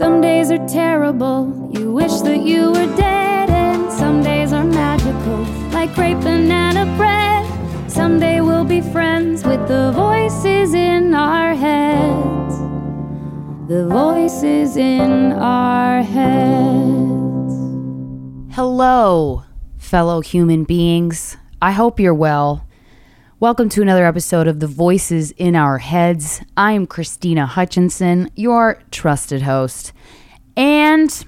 Some days are terrible, you wish that you were dead, and some days are magical, like grape banana bread. Someday we'll be friends with the voices in our heads. The voices in our heads. Hello, fellow human beings. I hope you're well. Welcome to another episode of The Voices in Our Heads. I am Krystyna Hutchinson, your trusted host. And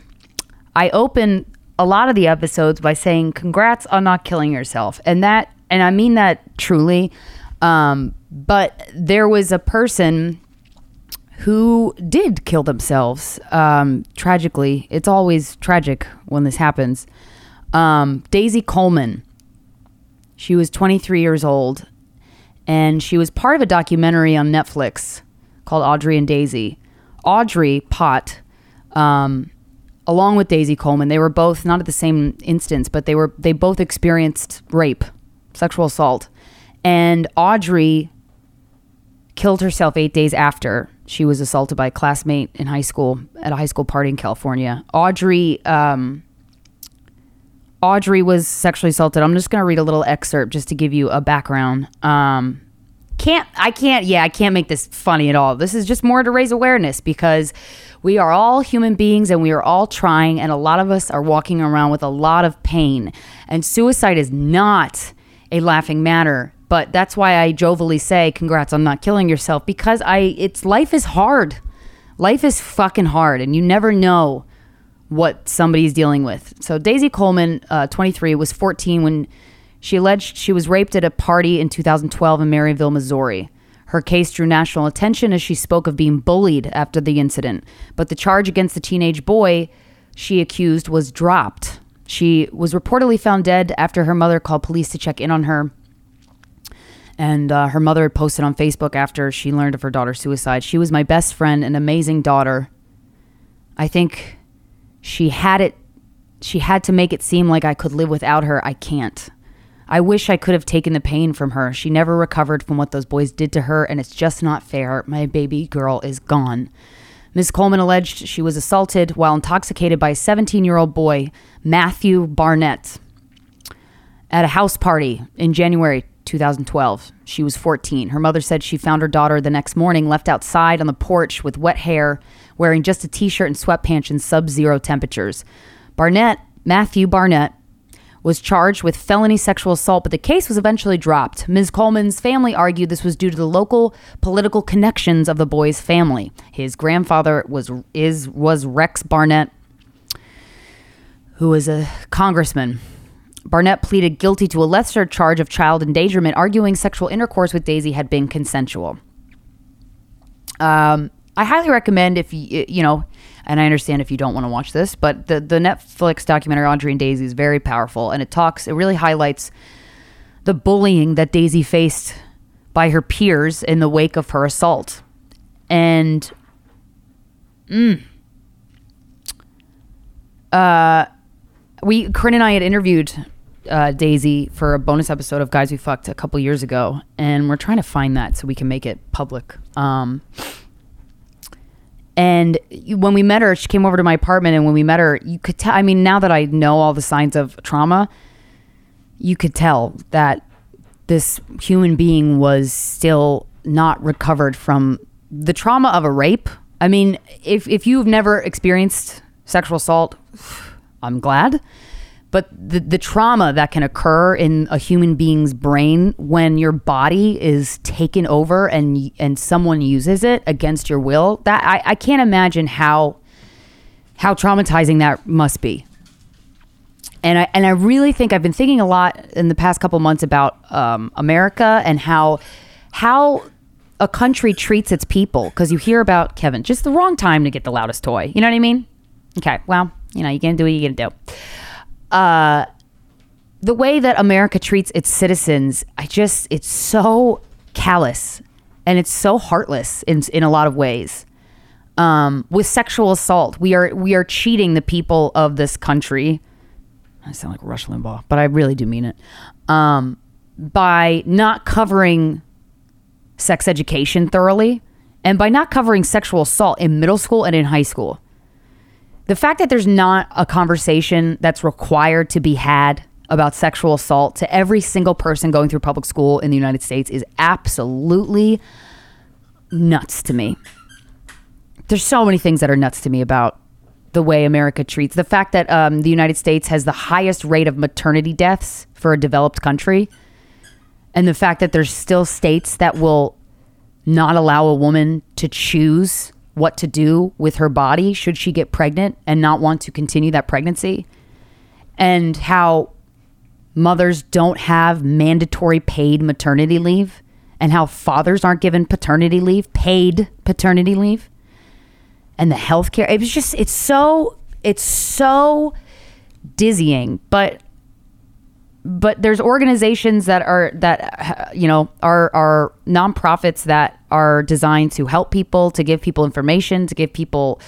I open a lot of the episodes by saying, Congrats on not killing yourself. And that, and I mean that truly. Um, but there was a person who did kill themselves um, tragically. It's always tragic when this happens. Um, Daisy Coleman. She was 23 years old and she was part of a documentary on Netflix called Audrey and Daisy. Audrey Pott, um, along with Daisy Coleman, they were both not at the same instance, but they were they both experienced rape, sexual assault, and Audrey killed herself eight days after she was assaulted by a classmate in high school at a high school party in California. Audrey. Um, Audrey was sexually assaulted. I'm just going to read a little excerpt just to give you a background. Um, can't I can't yeah I can't make this funny at all. This is just more to raise awareness because we are all human beings and we are all trying and a lot of us are walking around with a lot of pain and suicide is not a laughing matter. But that's why I jovially say congrats on not killing yourself because I it's life is hard. Life is fucking hard and you never know what somebody's dealing with. So Daisy Coleman, uh, 23, was 14 when she alleged she was raped at a party in 2012 in Maryville, Missouri. Her case drew national attention as she spoke of being bullied after the incident, but the charge against the teenage boy she accused was dropped. She was reportedly found dead after her mother called police to check in on her. And uh, her mother had posted on Facebook after she learned of her daughter's suicide. She was my best friend, an amazing daughter. I think she had it she had to make it seem like I could live without her. I can't. I wish I could have taken the pain from her. She never recovered from what those boys did to her, and it's just not fair. My baby girl is gone. Ms. Coleman alleged she was assaulted while intoxicated by a 17 year old boy, Matthew Barnett, at a house party in January 2012. She was 14. Her mother said she found her daughter the next morning left outside on the porch with wet hair, wearing just a t shirt and sweatpants in sub zero temperatures. Barnett, Matthew Barnett, was charged with felony sexual assault, but the case was eventually dropped. Ms. Coleman's family argued this was due to the local political connections of the boy's family. His grandfather was is was Rex Barnett, who was a congressman. Barnett pleaded guilty to a lesser charge of child endangerment, arguing sexual intercourse with Daisy had been consensual. Um, I highly recommend if you you know, and I understand if you don't want to watch this, but the the Netflix documentary Audrey and Daisy is very powerful, and it talks, it really highlights the bullying that Daisy faced by her peers in the wake of her assault, and mm, uh, we Corinne and I had interviewed uh, Daisy for a bonus episode of Guys We Fucked a couple years ago, and we're trying to find that so we can make it public. Um, and when we met her, she came over to my apartment, and when we met her, you could tell. I mean, now that I know all the signs of trauma, you could tell that this human being was still not recovered from the trauma of a rape. I mean, if if you've never experienced sexual assault, I'm glad. But the, the trauma that can occur in a human being's brain when your body is taken over and and someone uses it against your will, that I, I can't imagine how how traumatizing that must be. And I and I really think I've been thinking a lot in the past couple months about um, America and how how a country treats its people because you hear about Kevin just the wrong time to get the loudest toy. You know what I mean? Okay, well, you know you gonna do what you gonna do. Uh, the way that America treats its citizens, I just it's so callous and it's so heartless in in a lot of ways. Um, with sexual assault, we are we are cheating the people of this country. I sound like Rush Limbaugh, but I really do mean it. Um, by not covering sex education thoroughly, and by not covering sexual assault in middle school and in high school. The fact that there's not a conversation that's required to be had about sexual assault to every single person going through public school in the United States is absolutely nuts to me. There's so many things that are nuts to me about the way America treats the fact that um, the United States has the highest rate of maternity deaths for a developed country, and the fact that there's still states that will not allow a woman to choose what to do with her body should she get pregnant and not want to continue that pregnancy, and how mothers don't have mandatory paid maternity leave, and how fathers aren't given paternity leave, paid paternity leave and the healthcare. It was just it's so it's so dizzying, but but there's organizations that are that you know are are nonprofits that are designed to help people, to give people information, to give people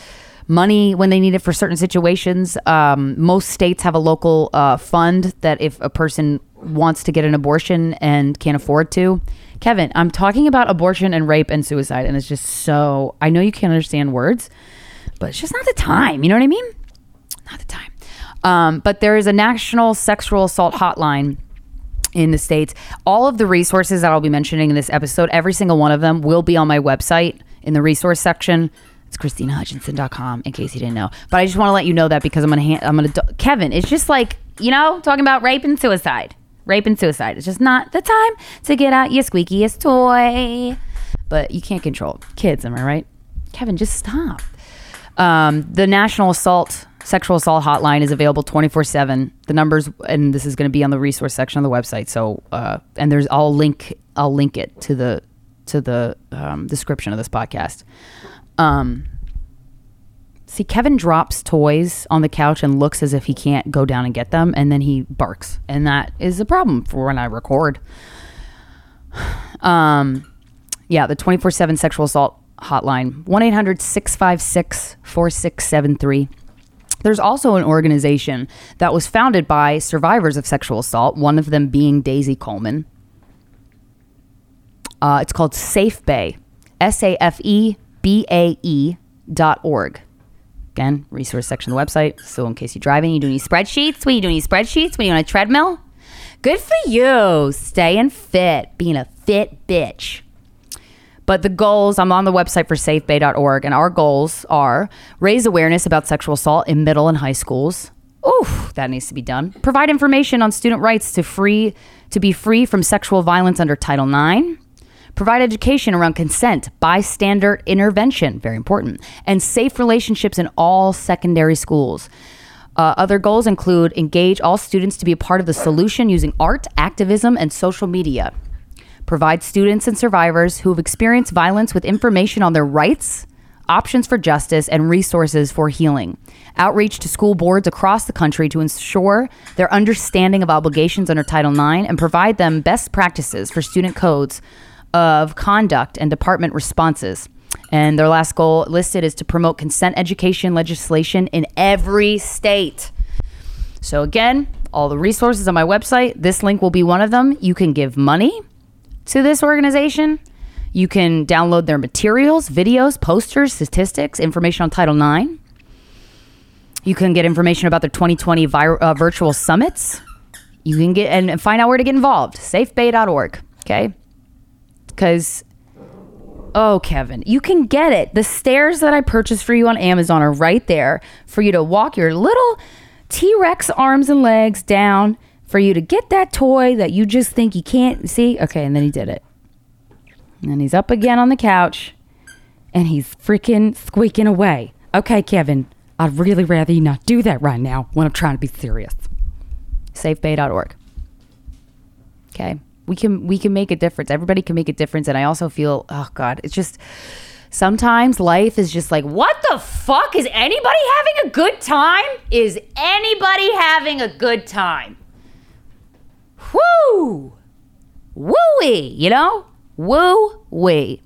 money when they need it for certain situations. Um, most states have a local uh, fund that if a person wants to get an abortion and can't afford to. Kevin, I'm talking about abortion and rape and suicide, and it's just so. I know you can't understand words, but it's just not the time. You know what I mean? Not the time. Um, but there is a national sexual assault hotline in the states. All of the resources that I'll be mentioning in this episode, every single one of them will be on my website in the resource section. It's KrystynaHutchinson.com in case you didn't know. But I just want to let you know that because I'm gonna hand, I'm gonna Kevin. It's just like you know talking about rape and suicide, rape and suicide. It's just not the time to get out your squeakiest toy. But you can't control kids, am I right? Kevin, just stop. Um, the National Assault Sexual Assault Hotline is available 24 7. The numbers, and this is going to be on the resource section of the website. So, uh, and there's, I'll link, I'll link it to the, to the um, description of this podcast. Um, see, Kevin drops toys on the couch and looks as if he can't go down and get them, and then he barks, and that is a problem for when I record. Um, yeah, the 24 7 sexual assault hotline 1 800 656 4673. There's also an organization that was founded by survivors of sexual assault, one of them being Daisy Coleman. Uh, it's called Safe BAE, S A F E B A E dot org. Again, resource section of the website. So, in case you're driving, you do any spreadsheets? When you do any spreadsheets? When you on a treadmill? Good for you. Staying fit, being a fit bitch. But the goals, I'm on the website for safebae.org, and our goals are raise awareness about sexual assault in middle and high schools. Oof, that needs to be done. Provide information on student rights to free to be free from sexual violence under Title IX. Provide education around consent, bystander intervention, very important, and safe relationships in all secondary schools. Uh, other goals include engage all students to be a part of the solution using art, activism, and social media provide students and survivors who have experienced violence with information on their rights, options for justice, and resources for healing. Outreach to school boards across the country to ensure their understanding of obligations under Title IX and provide them best practices for student codes of conduct and department responses. And their last goal listed is to promote consent education legislation in every state. So, again, all the resources on my website, this link will be one of them. You can give money to this organization. You can download their materials, videos, posters, statistics, information on Title IX. You can get information about their 2020 vir- uh, virtual summits. You can get and find out where to get involved. Safebae.org. Okay. Because, oh, Kevin, you can get it. The stairs that I purchased for you on Amazon are right there for you to walk your little T Rex arms and legs down for you to get that toy that you just think you can't see. Okay, and then he did it. And then he's up again on the couch and he's freaking squeaking away. Okay, Kevin, I'd really rather you not do that right now when I'm trying to be serious. Safebae.org. Okay. We can we can make a difference. Everybody can make a difference. And I also feel, oh God, it's just sometimes life is just like, what the fuck? Is anybody having a good time? Is anybody having a good time? Woo! Woo-wee, you know? Woo-wee.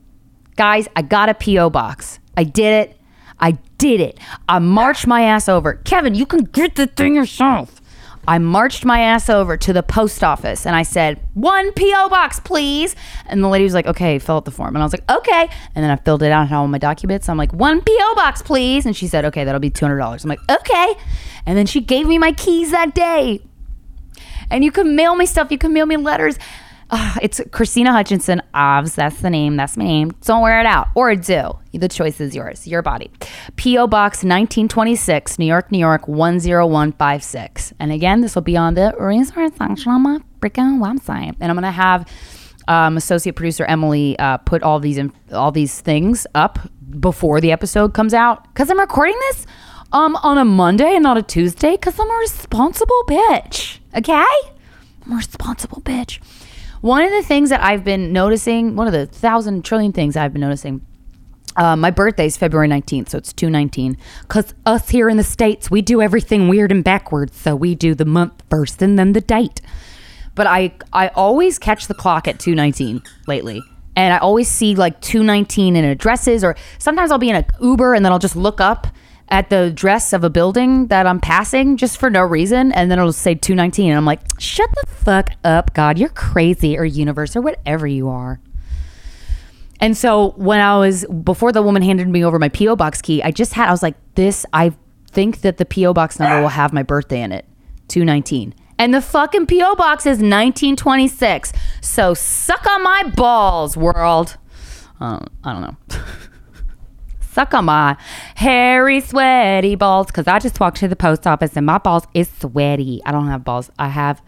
Guys, I got a P.O. box. I did it. I did it. I marched my ass over. Kevin, you can get the thing yourself. I marched my ass over to the post office and I said, one P.O. box, please. And the lady was like, okay, fill out the form. And I was like, okay. And then I filled it out and all my documents. I'm like, one P.O. box, please. And she said, okay, that'll be $200. I'm like, okay. And then she gave me my keys that day. And you can mail me stuff, you can mail me letters. Uh, it's Krystyna Hutchinson, Ovs. That's the name. That's my name. Don't wear it out or do. The choice is yours, your body. P.O. Box 1926, New York, New York 10156. And again, this will be on the resource section on my freaking website. And I'm going to have um, associate producer Emily uh, put all these in, all these things up before the episode comes out because I'm recording this um, on a Monday and not a Tuesday because I'm a responsible bitch. Okay? I'm a responsible bitch. One of the things that I've been noticing, one of the thousand trillion things I've been noticing, uh, my birthday is February 19th, so it's 219. Because us here in the States, we do everything weird and backwards. So we do the month first and then the date. But I, I always catch the clock at 219 lately. And I always see like 219 in addresses, or sometimes I'll be in an Uber and then I'll just look up at the address of a building that I'm passing just for no reason, and then it'll say 219, and I'm like, shut the fuck up, God, you're crazy, or universe, or whatever you are. And so when I was before the woman handed me over my PO box key, I just had I was like, this I think that the PO box number will have my birthday in it, 219. And the fucking PO box is 1926. So suck on my balls, world. Uh, I don't know. suck on my hairy, sweaty balls because I just walked to the post office and my balls is sweaty. I don't have balls. I have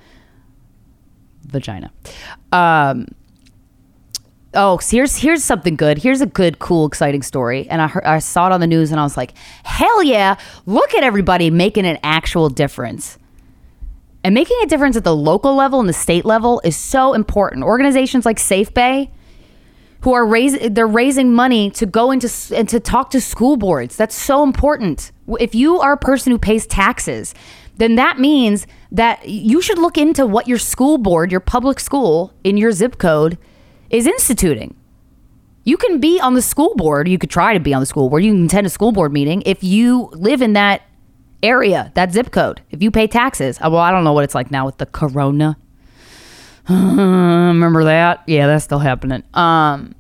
vagina. Um. Oh, here's here's something good. Here's a good, cool, exciting story. And I heard, I saw it on the news, and I was like, "Hell yeah! Look at everybody making an actual difference." And making a difference at the local level and the state level is so important. Organizations like Safe BAE, who are raising they're raising money to go into and to talk to school boards. That's so important. If you are a person who pays taxes, then that means that you should look into what your school board, your public school in your zip code is instituting. You can be on the school board, you could try to be on the school board, you can attend a school board meeting if you live in that area, that zip code. If you pay taxes. Uh, well, I don't know what it's like now with the corona remember that? Yeah, that's still happening. Um,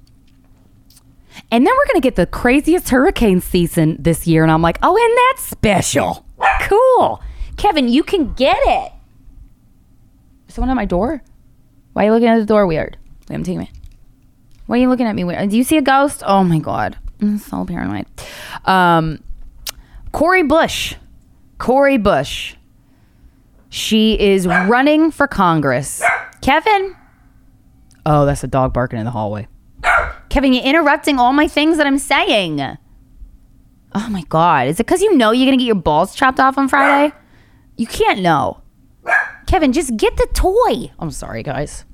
and then we're gonna get the craziest hurricane season this year, and I'm like, oh, and that's special. Cool, Kevin, you can get it. someone at my door? Why are you looking at the door weird? Wait, I'm taking it. Why are you looking at me weird? Do you see a ghost? Oh my god, I'm so paranoid. Um, Cori Bush, Cori Bush. She is running for Congress. Kevin. Oh, that's a dog barking in the hallway. Kevin, you're interrupting all my things that I'm saying. Oh my God. Is it because you know you're going to get your balls chopped off on Friday? You can't know. Kevin, just get the toy. I'm sorry, guys.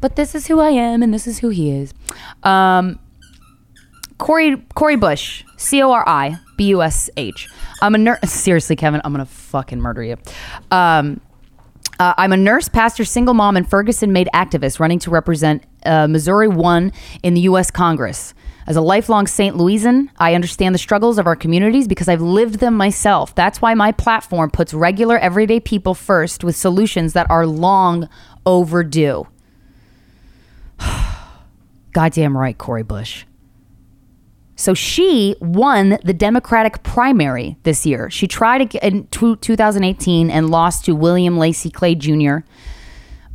But this is who I am and this is who he is. Um, Cori, Cori Bush, C O R I B U S H. I'm a nurse. Seriously, Kevin, I'm going to fucking murder you. Um, uh, I'm a nurse, pastor, single mom, and Ferguson made activist running to represent uh, Missouri 1 in the U.S. Congress. As a lifelong St. Louisan, I understand the struggles of our communities because I've lived them myself. That's why my platform puts regular, everyday people first with solutions that are long overdue. Goddamn right, Cori Bush. So she won the Democratic primary this year. She tried in 2018 and lost to William Lacy Clay Jr.,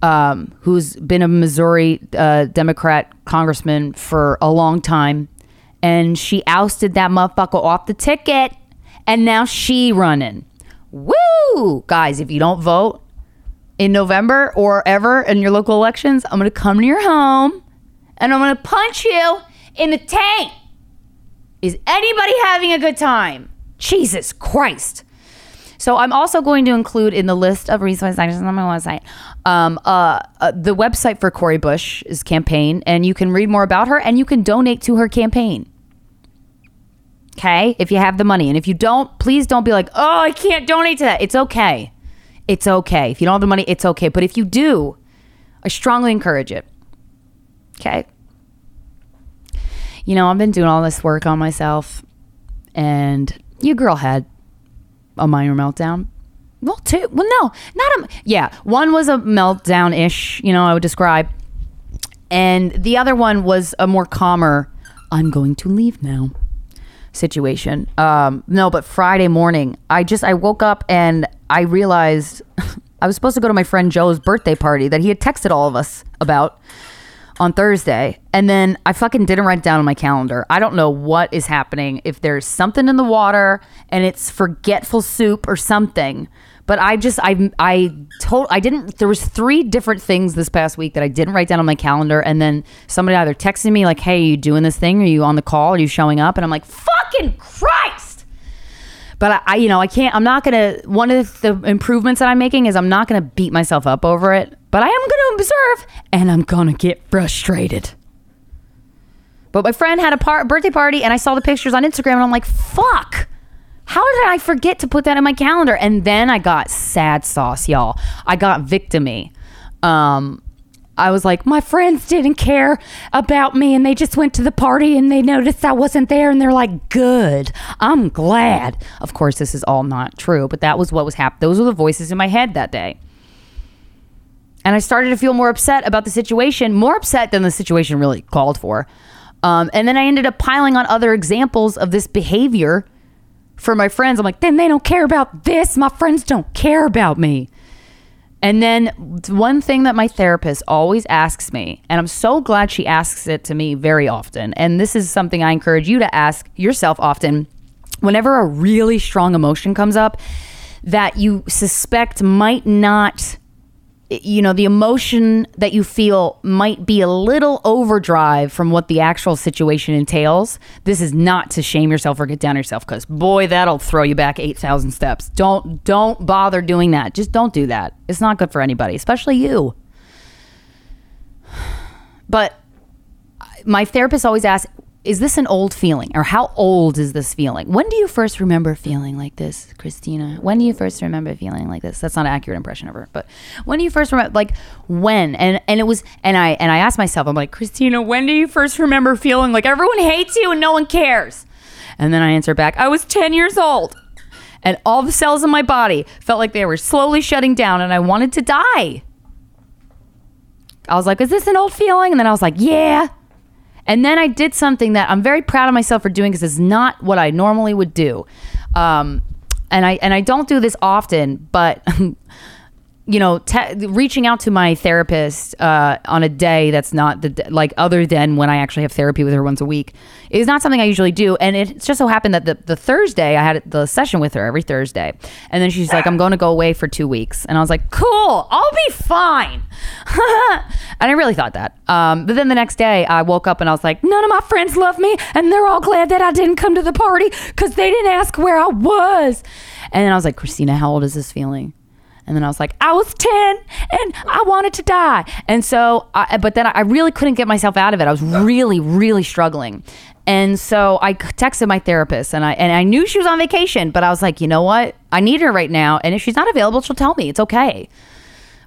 um, who's been a Missouri uh, Democrat congressman for a long time. And she ousted that motherfucker off the ticket. And now she running. Woo! Guys, if you don't vote in November or ever in your local elections, I'm going to come to your home and I'm going to punch you in the tank. Is anybody having a good time? Jesus Christ. So I'm also going to include in the list of resources on my website um, uh, uh, the website for Cori Bush's campaign, and you can read more about her and you can donate to her campaign. Okay, if you have the money, and if you don't, please don't be like, "Oh, I can't donate to that." It's okay. It's okay. If you don't have the money, it's okay. But if you do, I strongly encourage it. Okay you know, I've been doing all this work on myself, and your girl had a minor meltdown. well, two. Well, no, not a. Yeah, one was a meltdown ish. You know, I would describe, and the other one was a more calmer. I'm going to leave now. Situation. Um, no, but Friday morning, I just I woke up and I realized I was supposed to go to my friend Joe's birthday party that he had texted all of us about on Thursday. And then I fucking didn't write it down on my calendar. I don't know what is happening. If there's something in the water and it's forgetful soup or something. But I just I I told I didn't there was three different things this past week that I didn't write down on my calendar and then somebody either texted me like, "Hey, are you doing this thing? Are you on the call? Are you showing up?" And I'm like, "Fucking Christ!" But I, I, you know, I can't. I'm not gonna. One of the improvements that I'm making is I'm not gonna beat myself up over it. But I am gonna observe, and I'm gonna get frustrated. But my friend had a par- birthday party, and I saw the pictures on Instagram, and I'm like, "Fuck." How did I forget to put that in my calendar? And then I got sad sauce, y'all. I got victimy. Um, I was like, my friends didn't care about me and they just went to the party and they noticed I wasn't there and they're like, good, I'm glad. Of course, this is all not true, but that was what was happening. Those were the voices in my head that day. And I started to feel more upset about the situation, more upset than the situation really called for. Um, and then I ended up piling on other examples of this behavior for my friends. I'm like, then they don't care about this. My friends don't care about me. And then one thing that my therapist always asks me, and I'm so glad she asks it to me very often, and this is something I encourage you to ask yourself often whenever a really strong emotion comes up that you suspect might not you know the emotion that you feel might be a little overdrive from what the actual situation entails this is not to shame yourself or get down yourself because boy that'll throw you back 8000 steps. Don't don't bother doing that. Just don't do that. It's not good for anybody especially you. But uh, my therapist always asks is this an old feeling or how old is this feeling? When do you first remember feeling like this krystyna? When do you first remember feeling like this? That's not an accurate impression of her but when do you first remember like when? And and it was and i and i asked myself i'm like krystyna when do you first remember feeling like everyone hates you and no one cares? And then i answer back i was 10 years old. And all the cells in my body felt like they were slowly shutting down and i wanted to die. I was like is this an old feeling? And then i was like yeah and then I did something that I'm very proud of myself for doing because it's not what I normally would do. Um, and I and I don't do this often, but you know, te- reaching out to my therapist uh, on a day that's not the like other than when I actually have therapy with her once a week is not something I usually do. And it just so happened that the, the Thursday I had the session with her every Thursday, and then she's like, "I'm going to go away for two weeks," and I was like, "Cool, I'll be fine." and I really thought that. Um, but then the next day I woke up and I was like, "None of my friends love me, and they're all glad that I didn't come to the party because they didn't ask where I was." And then I was like, "Krystyna, how old is this feeling?" And then I was like, I was 10 and I wanted to die. And so, I, but then I really couldn't get myself out of it. I was really, really struggling. And so I texted my therapist and I, and I knew she was on vacation, but I was like, you know what? I need her right now. And if she's not available, she'll tell me. It's okay.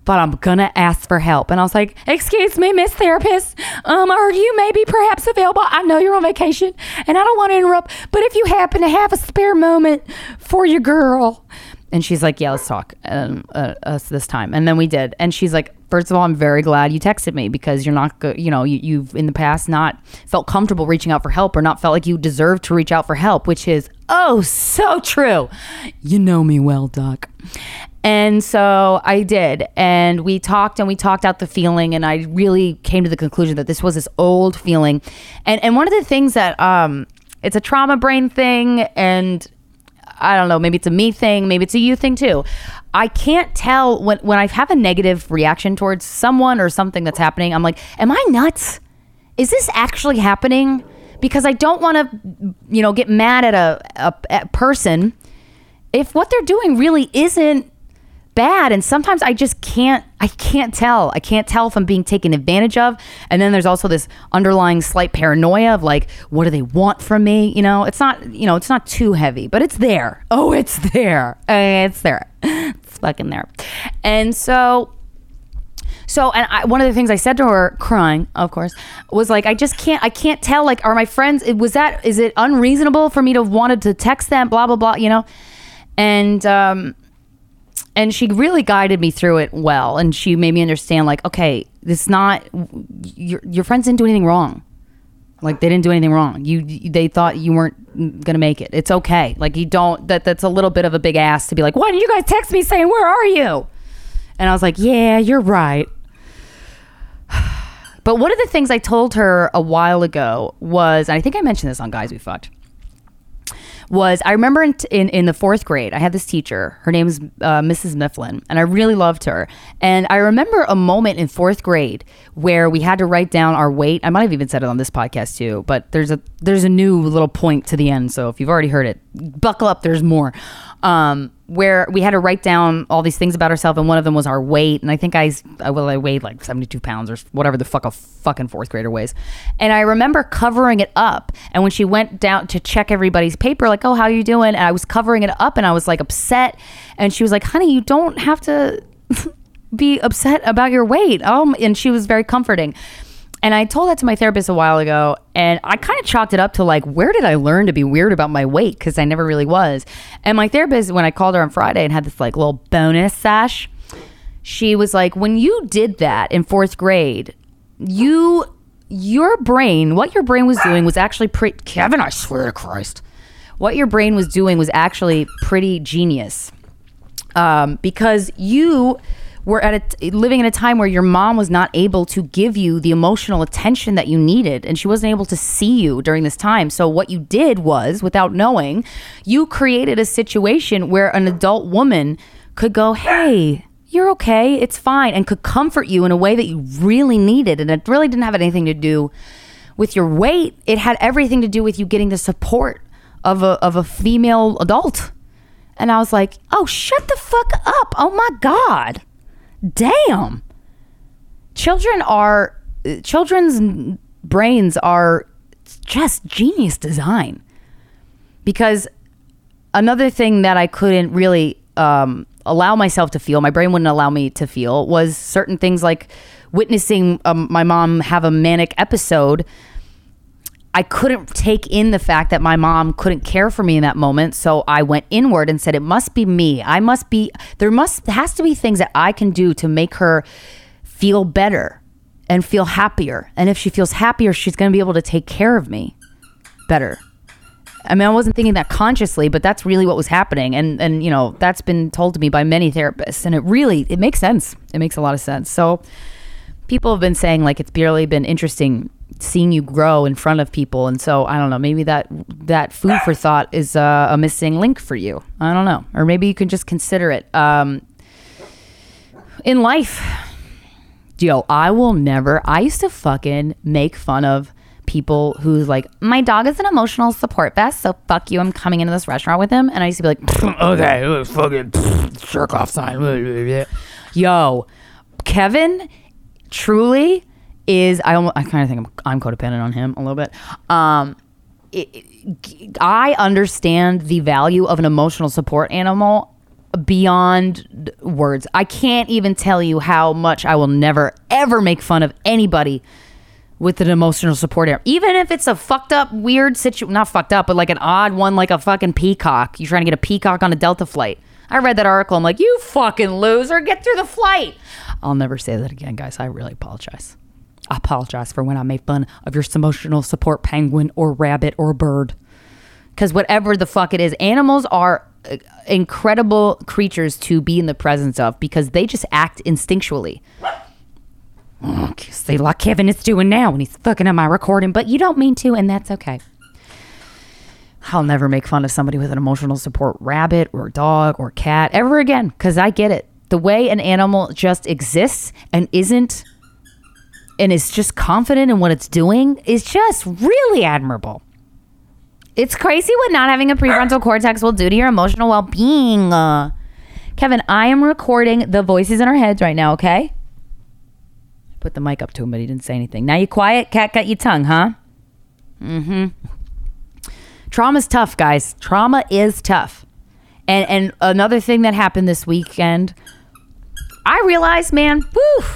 But I'm gonna ask for help. And I was like, excuse me, Miss Therapist. Um, are you maybe perhaps available? I know you're on vacation and I don't want to interrupt, but if you happen to have a spare moment for your girl, and she's like, "Yeah, let's talk um, uh, us this time." And then we did. And she's like, first of all, I'm very glad you texted me because you're not, go- you know, you, you've in the past not felt comfortable reaching out for help or not felt like you deserve to reach out for help, which is oh so true. You know me well, Doc." And so I did. And we talked and we talked out the feeling. And I really came to the conclusion that this was this old feeling. And, and one of the things that, um, it's a trauma brain thing. And I don't know, maybe it's a me thing, maybe it's a you thing too. I can't tell when, when I have a negative reaction towards someone or something that's happening. I'm like, am I nuts? Is this actually happening? Because I don't want to, you know, get mad at a, a, a person if what they're doing really isn't bad and sometimes i just can't i can't tell i can't tell if i'm being taken advantage of and then there's also this underlying slight paranoia of like what do they want from me you know it's not you know it's not too heavy but it's there oh it's there Uh, it's there it's fucking there and so so, and I, one of the things I said to her, crying, of course, was like, I just can't, I can't tell. Like, are my friends? Was that? Is it unreasonable for me to have wanted to text them? Blah blah blah. You know, and um, and she really guided me through it well. And she made me understand like okay this not your your friends didn't do anything wrong. Like they didn't do anything wrong. You they thought you weren't gonna make it. It's okay. Like you don't that that's a little bit of a big ass to be like why did you guys text me saying where are you? And i was like yeah you're right. But one of the things i told her a while ago was and i think i mentioned this on guys we fucked was I remember in, in, in the fourth grade, I had this teacher. Her name was uh, Mrs. Mifflin, and I really loved her. And I remember a moment in fourth grade where we had to write down our weight. I might have even said it on this podcast too, but there's a there's a new little point to the end. So if you've already heard it, buckle up. There's more. Um, where we had to write down all these things about ourselves, and one of them was our weight. And I think I, well, I weighed like 72 pounds or whatever the fuck a fucking fourth grader weighs. And I remember covering it up. And when she went down to check everybody's paper, like, oh, how are you doing? And I was covering it up and I was like upset. And she was like, honey, you don't have to be upset about your weight. Um, and she was very comforting. And I told that to my therapist a while ago, and I kind of chalked it up to like, where did I learn to be weird about my weight? Because I never really was. And my therapist, when I called her on Friday and had this like little bonus sash, she was like, when you did that in fourth grade, you, your brain, what your brain was doing was actually pretty, Kevin, I swear to Christ, what your brain was doing was actually pretty genius. Um, because you, were at a, living in a time where your mom was not able to give you the emotional attention that you needed and she wasn't able to see you during this time. So what you did was without knowing you created a situation where an adult woman could go hey you're okay it's fine and could comfort you in a way that you really needed and it really didn't have anything to do with your weight. It had everything to do with you getting the support of a, of a female adult. And I was like, oh, shut the fuck up. Oh my God damn. Children are children's brains are just genius design. Because another thing that i couldn't really um, allow myself to feel my brain wouldn't allow me to feel was certain things like witnessing um, my mom have a manic episode I couldn't take in the fact that my mom couldn't care for me in that moment. So I went inward and said, it must be me. I must be, there must, has to be things that I can do to make her feel better and feel happier. And if she feels happier, she's going to be able to take care of me better. I mean, I wasn't thinking that consciously, but that's really what was happening. And, and, you know, that's been told to me by many therapists. And it really, it makes sense. It makes a lot of sense. So people have been saying like, it's barely been interesting seeing you grow in front of people. And so i don't know maybe that that food for thought is uh, a missing link for you. I don't know. Or maybe you can just consider it. Um, in life yo i will never i used to fucking make fun of people who's like my dog is an emotional support vest so fuck you i'm coming into this restaurant with him. And i used to be like okay fucking jerk off sign. Yo kevin truly is I almost, I kind of think I'm, I'm codependent on him a little bit. Um, it, it, I understand the value of an emotional support animal beyond words. I can't even tell you how much I will never ever make fun of anybody with an emotional support animal, even if it's a fucked up weird situation. Not fucked up, but like an odd one, like a fucking peacock. You're trying to get a peacock on a Delta flight. I read that article. I'm like, you fucking loser, get through the flight. I'll never say that again, guys. I really apologize. I apologize for when I made fun of your emotional support penguin or rabbit or bird. Because whatever the fuck it is, animals are uh, incredible creatures to be in the presence of because they just act instinctually. See, like Kevin is doing now when he's fucking on my recording, but you don't mean to, and that's okay. I'll never make fun of somebody with an emotional support rabbit or dog or cat ever again because I get it. The way an animal just exists and isn't and is just confident in what it's doing is just really admirable. It's crazy what not having a prefrontal cortex will do to your emotional well being. Uh, Kevin, I am recording the voices in our heads right now, okay? Put the mic up to him, but he didn't say anything. Now you quiet? Cat got your tongue, huh? Mm hmm. Trauma's tough, guys. Trauma is tough. And, and another thing that happened this weekend, I realized, man, woo,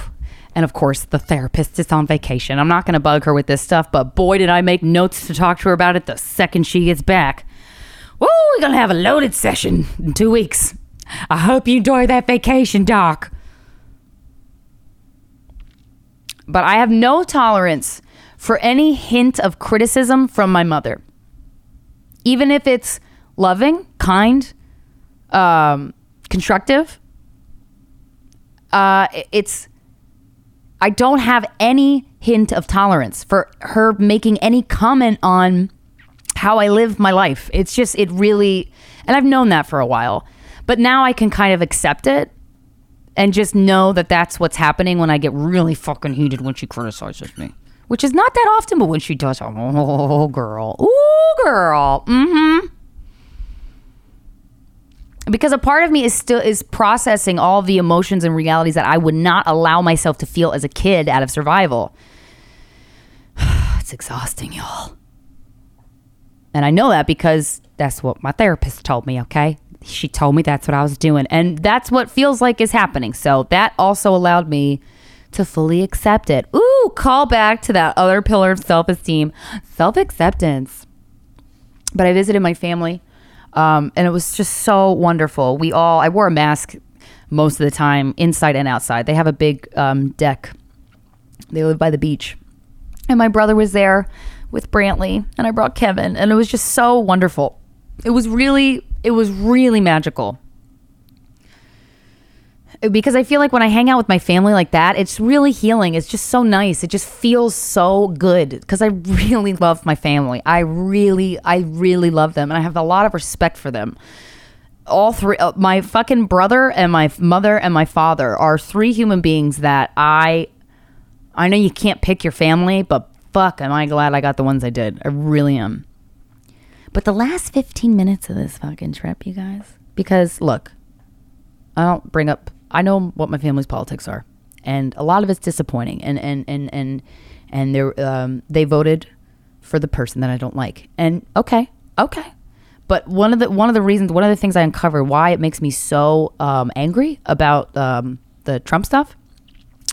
and of course, the therapist is on vacation. I'm not going to bug her with this stuff, but boy, did I make notes to talk to her about it the second she gets back. Woo, we're going to have a loaded session in two weeks. I hope you enjoy that vacation, Doc. But I have no tolerance for any hint of criticism from my mother. Even if it's loving, kind, um, constructive, uh, it's I don't have any hint of tolerance for her making any comment on how I live my life. It's just it really and I've known that for a while. But now I can kind of accept it and just know that that's what's happening when I get really fucking heated when she criticizes me. Which is not that often, but when she does, oh girl, oh, girl, mm-hmm because a part of me is still is processing all the emotions and realities that I would not allow myself to feel as a kid out of survival. it's exhausting, y'all. And I know that because that's what my therapist told me, okay? She told me that's what I was doing. And that's what feels like is happening. So that also allowed me to fully accept it. Ooh, call back to that other pillar of self esteem self acceptance. But I visited my family um, and it was just so wonderful. We all, I wore a mask most of the time, inside and outside. They have a big um, deck. They live by the beach. And my brother was there with Brantley, and I brought Kevin, and it was just so wonderful. It was really, it was really magical because I feel like when I hang out with my family like that, it's really healing. It's just so nice. It just feels so good because I really love my family. I really, I really love them, and I have a lot of respect for them. All three, uh, my fucking brother and my mother and my father are three human beings that I, I know you can't pick your family, but fuck, am I glad I got the ones I did. I really am. But the last 15 minutes of this fucking trip, you guys, because look, I don't bring up I know what my family's politics are, and a lot of it's disappointing. And and and and and they um, they voted for the person that I don't like. And okay, okay. But one of the one of the reasons, one of the things I uncovered why it makes me so um, angry about um, the Trump stuff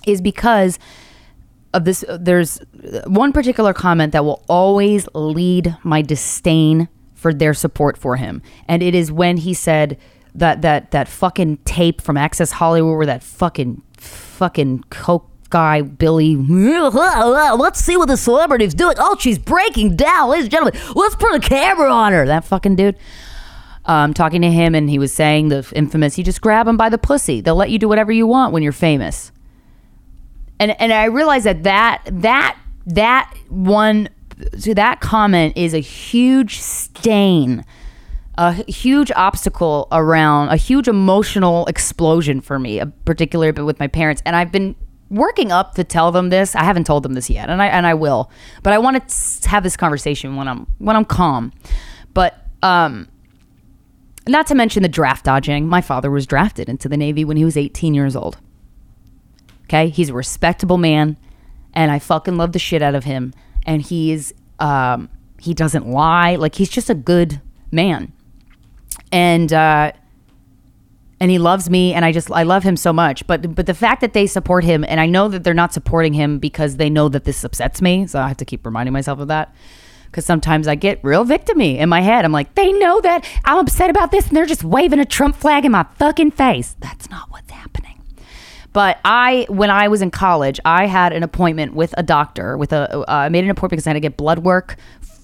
is because of this. There's one particular comment that will always lead my disdain for their support for him, and it is when he said that that that fucking tape from Access Hollywood where that fucking fucking coke guy Billy. Let's see what the celebrity's doing. Oh, she's breaking down, ladies and gentlemen. Let's put a camera on her. That fucking dude. Um, talking to him, and he was saying the infamous, "You just grab them by the pussy. They'll let you do whatever you want when you're famous." And and I realized that that that that one, so that comment is a huge stain a huge obstacle around a huge emotional explosion for me, particularly with my parents. And I've been working up to tell them this. I haven't told them this yet, and I and I will. But I want to have this conversation when I'm when I'm calm. But um, not to mention the draft dodging. My father was drafted into the Navy when he was 18 years old. Okay, he's a respectable man, and I fucking love the shit out of him. And he's um, he doesn't lie. Like he's just a good man and uh, and he loves me, and I just I love him so much. But but the fact that they support him, and I know that they're not supporting him because they know that this upsets me, so I have to keep reminding myself of that. Because sometimes I get real victimy in my head. I'm like, they know that I'm upset about this, and they're just waving a Trump flag in my fucking face. That's not what's happening. But I, when I was in college, I had an appointment with a doctor. With a, uh, I made an appointment because I had to get blood work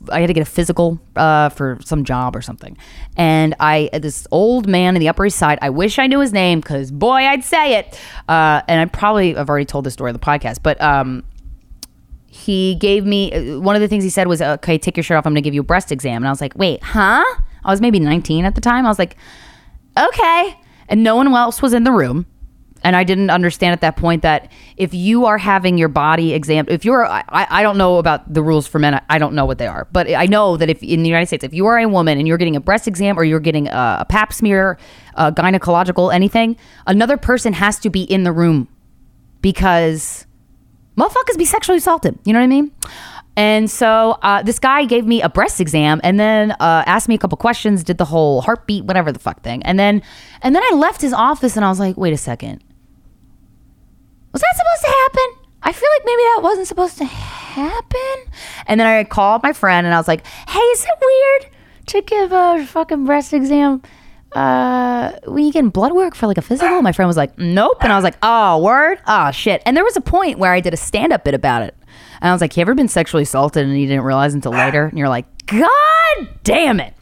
I had to get a physical uh, for some job or something. And I, this old man in the Upper East Side, I wish I knew his name because boy, I'd say it. Uh, and I probably, I've already told this story on the podcast, but um, he gave me, uh, one of the things he said was, okay, take your shirt off. I'm going to give you a breast exam. And I was like, wait, huh? I was maybe 19 at the time. I was like, okay. And no one else was in the room and I didn't understand at that point that if you are having your body exam, if you're, I, I don't know about the rules for men, I don't know what they are, but I know that if in the United States, if you are a woman and you're getting a breast exam or you're getting a, a pap smear, a gynecological, anything, another person has to be in the room because motherfuckers be sexually assaulted. You know what I mean? And so uh, this guy gave me a breast exam and then uh, asked me a couple questions, did the whole heartbeat, whatever the fuck thing. And then and then I left his office and I was like, wait a second. Was that supposed to happen? I feel like maybe that wasn't supposed to happen. And then I called my friend and I was like, hey, is it weird to give a fucking breast exam uh, when you get blood work for like a physical? My friend was like, nope. And I was like, oh, word? Oh, shit. And there was a point where I did a stand up bit about it. And I was like, Have you ever been sexually assaulted and you didn't realize until later? And you're like, God damn it.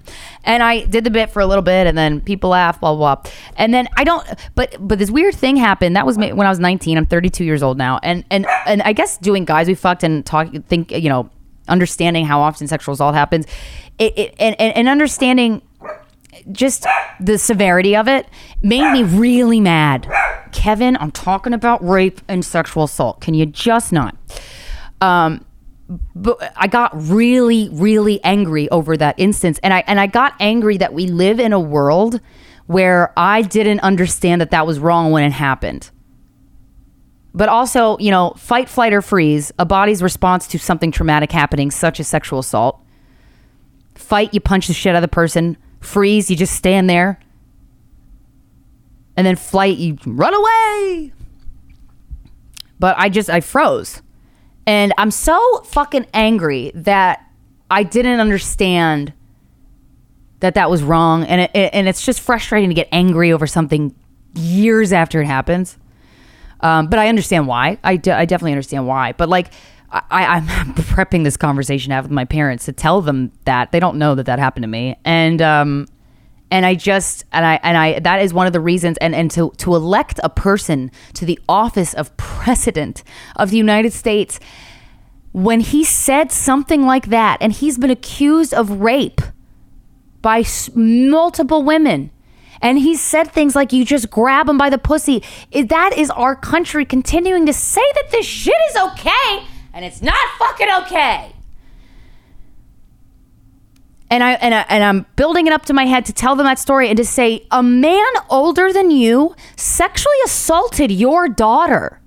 And I did the bit for a little bit, and then people laugh, blah blah. blah. And then I don't, but but this weird thing happened. That was ma- when I was 19. I'm 32 years old now, and and and I guess doing guys we fucked and talk, think you know, understanding how often sexual assault happens, it, it and, and and understanding just the severity of it made me really mad. Kevin, I'm talking about rape and sexual assault. Can you just not? Um, but I got really, really angry over that instance, and I and I got angry that we live in a world where I didn't understand that that was wrong when it happened. But also, you know, fight, flight, or freeze, a body's response to something traumatic happening, such as sexual assault. Fight, you punch the shit out of the person. Freeze, you just stand there. And then flight, you run away. But I just, I froze. And I'm so fucking angry that I didn't understand that that was wrong. And, it, and it's just frustrating to get angry over something years after it happens. Um, but I understand why. I, I definitely understand why. But like, I, I'm prepping this conversation to have with my parents to tell them that they don't know that that happened to me, and um, and I just and I and I that is one of the reasons. And and to to elect a person to the office of president of the United States when he said something like that, and he's been accused of rape by multiple women. And he said things like, you just grab him by the pussy. I- That is our country continuing to say that this shit is okay, and it's not fucking okay. And I and I, and I'm building it up to my head to tell them that story and to say a man older than you sexually assaulted your daughter.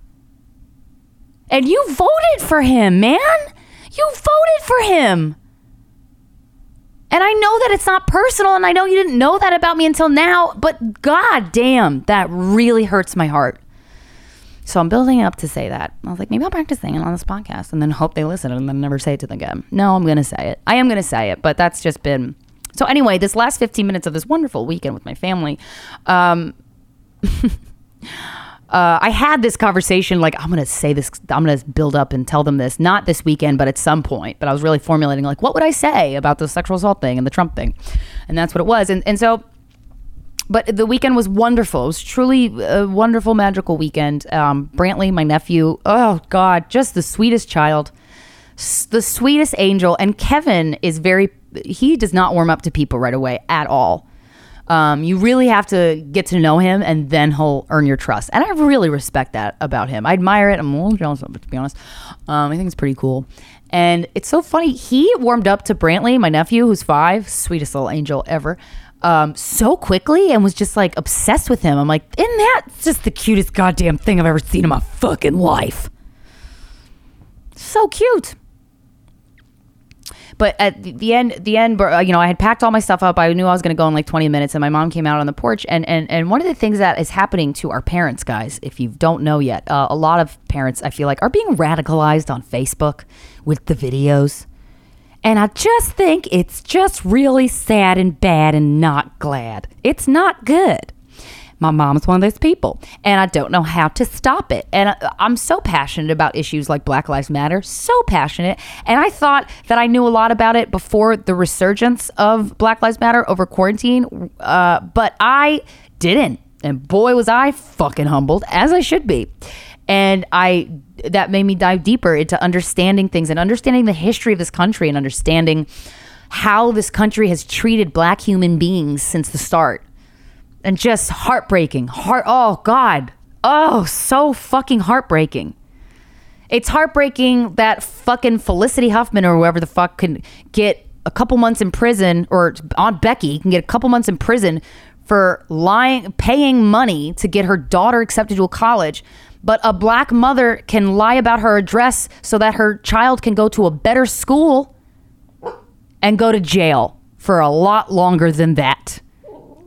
And you voted for him, man. You voted for him. And I know that it's not personal, and I know you didn't know that about me until now, but god damn, that really hurts my heart. So I'm building up to say that. I was like, maybe I'll practice saying it on this podcast and then hope they listen and then never say it to them again. No, I'm going to say it. I am going to say it, but that's just been. So, anyway, this last 15 minutes of this wonderful weekend with my family, um, uh, I had this conversation like I'm gonna say this, I'm gonna build up and tell them this, not this weekend, but at some point. But I was really formulating like, what would I say about the sexual assault thing and the Trump thing, and that's what it was. And and so, but the weekend was wonderful. It was truly a wonderful, magical weekend. Um, Brantley, my nephew, oh God, just the sweetest child, s- the sweetest angel. And Kevin is very, he does not warm up to people right away at all. Um, you really have to get to know him and then he'll earn your trust. And I really respect that about him. I admire it. I'm a little jealous of it, to be honest. Um, I think it's pretty cool. And it's so funny. He warmed up to Brantley, my nephew, who's five, sweetest little angel ever, um, so quickly and was just like obsessed with him. I'm like, isn't that just the cutest goddamn thing I've ever seen in my fucking life? So cute but at the- end the end you know i had packed all my stuff up i knew i was going to go in like 20 minutes and my mom came out on the porch and and, and one of the things that is happening to our parents guys if you don't know yet uh, a lot of parents i feel like are being radicalized on facebook with the videos and i just think it's just really sad and bad and not glad it's not good my mom's one of those people, and I don't know how to stop it. And I'm so passionate about issues like Black Lives Matter, so passionate. And I thought that I knew a lot about it before the resurgence of Black Lives Matter over quarantine, uh, but I didn't. And boy, was I fucking humbled, as I should be. And I that made me dive deeper into understanding things and understanding the history of this country and understanding how this country has treated black human beings since the start and just heartbreaking. Heart oh god. Oh, so fucking heartbreaking. It's heartbreaking that fucking Felicity Huffman or whoever the fuck can get a couple months in prison or Aunt Becky can get a couple months in prison for lying paying money to get her daughter accepted to a college but a black mother can lie about her address so that her child can go to a better school and go to jail for a lot longer than that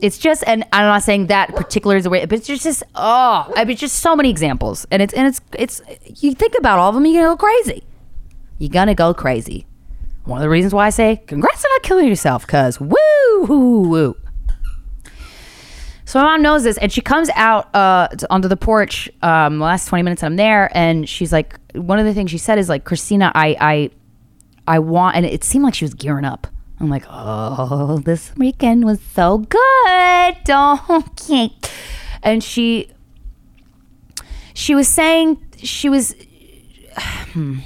it's just and I'm not saying that particular is the way, but it's just, oh, I mean, just so many examples, and it's and it's it's you think about all of them, you're gonna go crazy. You're gonna go crazy. One of the reasons why I say congrats on not killing yourself, cause woo woo woo. So my mom knows this, and she comes out uh, onto the porch um, the last twenty minutes. that I'm there, and she's like, one of the things she said is like, Krystyna, I, I, I want, and it seemed like she was gearing up. I'm like, oh, this weekend was so good. Okay, and she, she was saying she was. Hmm.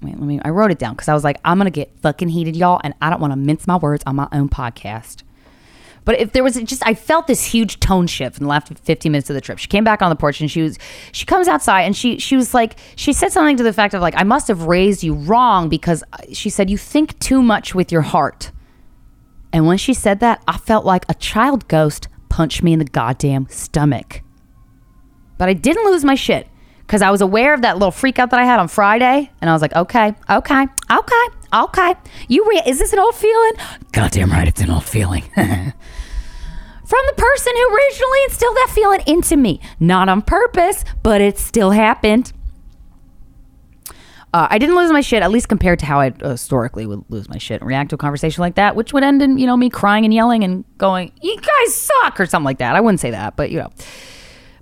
Wait, let me. I wrote it down because I was like, I'm gonna get fucking heated, y'all, and I don't want to mince my words on my own podcast. But if there was just, I felt this huge tone shift in the last 15 minutes of the trip. She came back on the porch and she was, she comes outside and she, she was like, she said something to the fact of like, I must have raised you wrong because uh, she said you think too much with your heart. And when she said that, I felt like a child ghost punched me in the goddamn stomach. But I didn't lose my shit because I was aware of that little freak out that I had on Friday, and I was like, okay, okay, okay, okay. You re- is this an old feeling? Goddamn right, it's an old feeling. From the person who originally instilled that feeling into me, not on purpose, but it still happened. Uh, I didn't lose my shit, at least compared to how I historically would lose my shit and react to a conversation like that, which would end in you know me crying and yelling and going, "You guys suck" or something like that. I wouldn't say that, but you know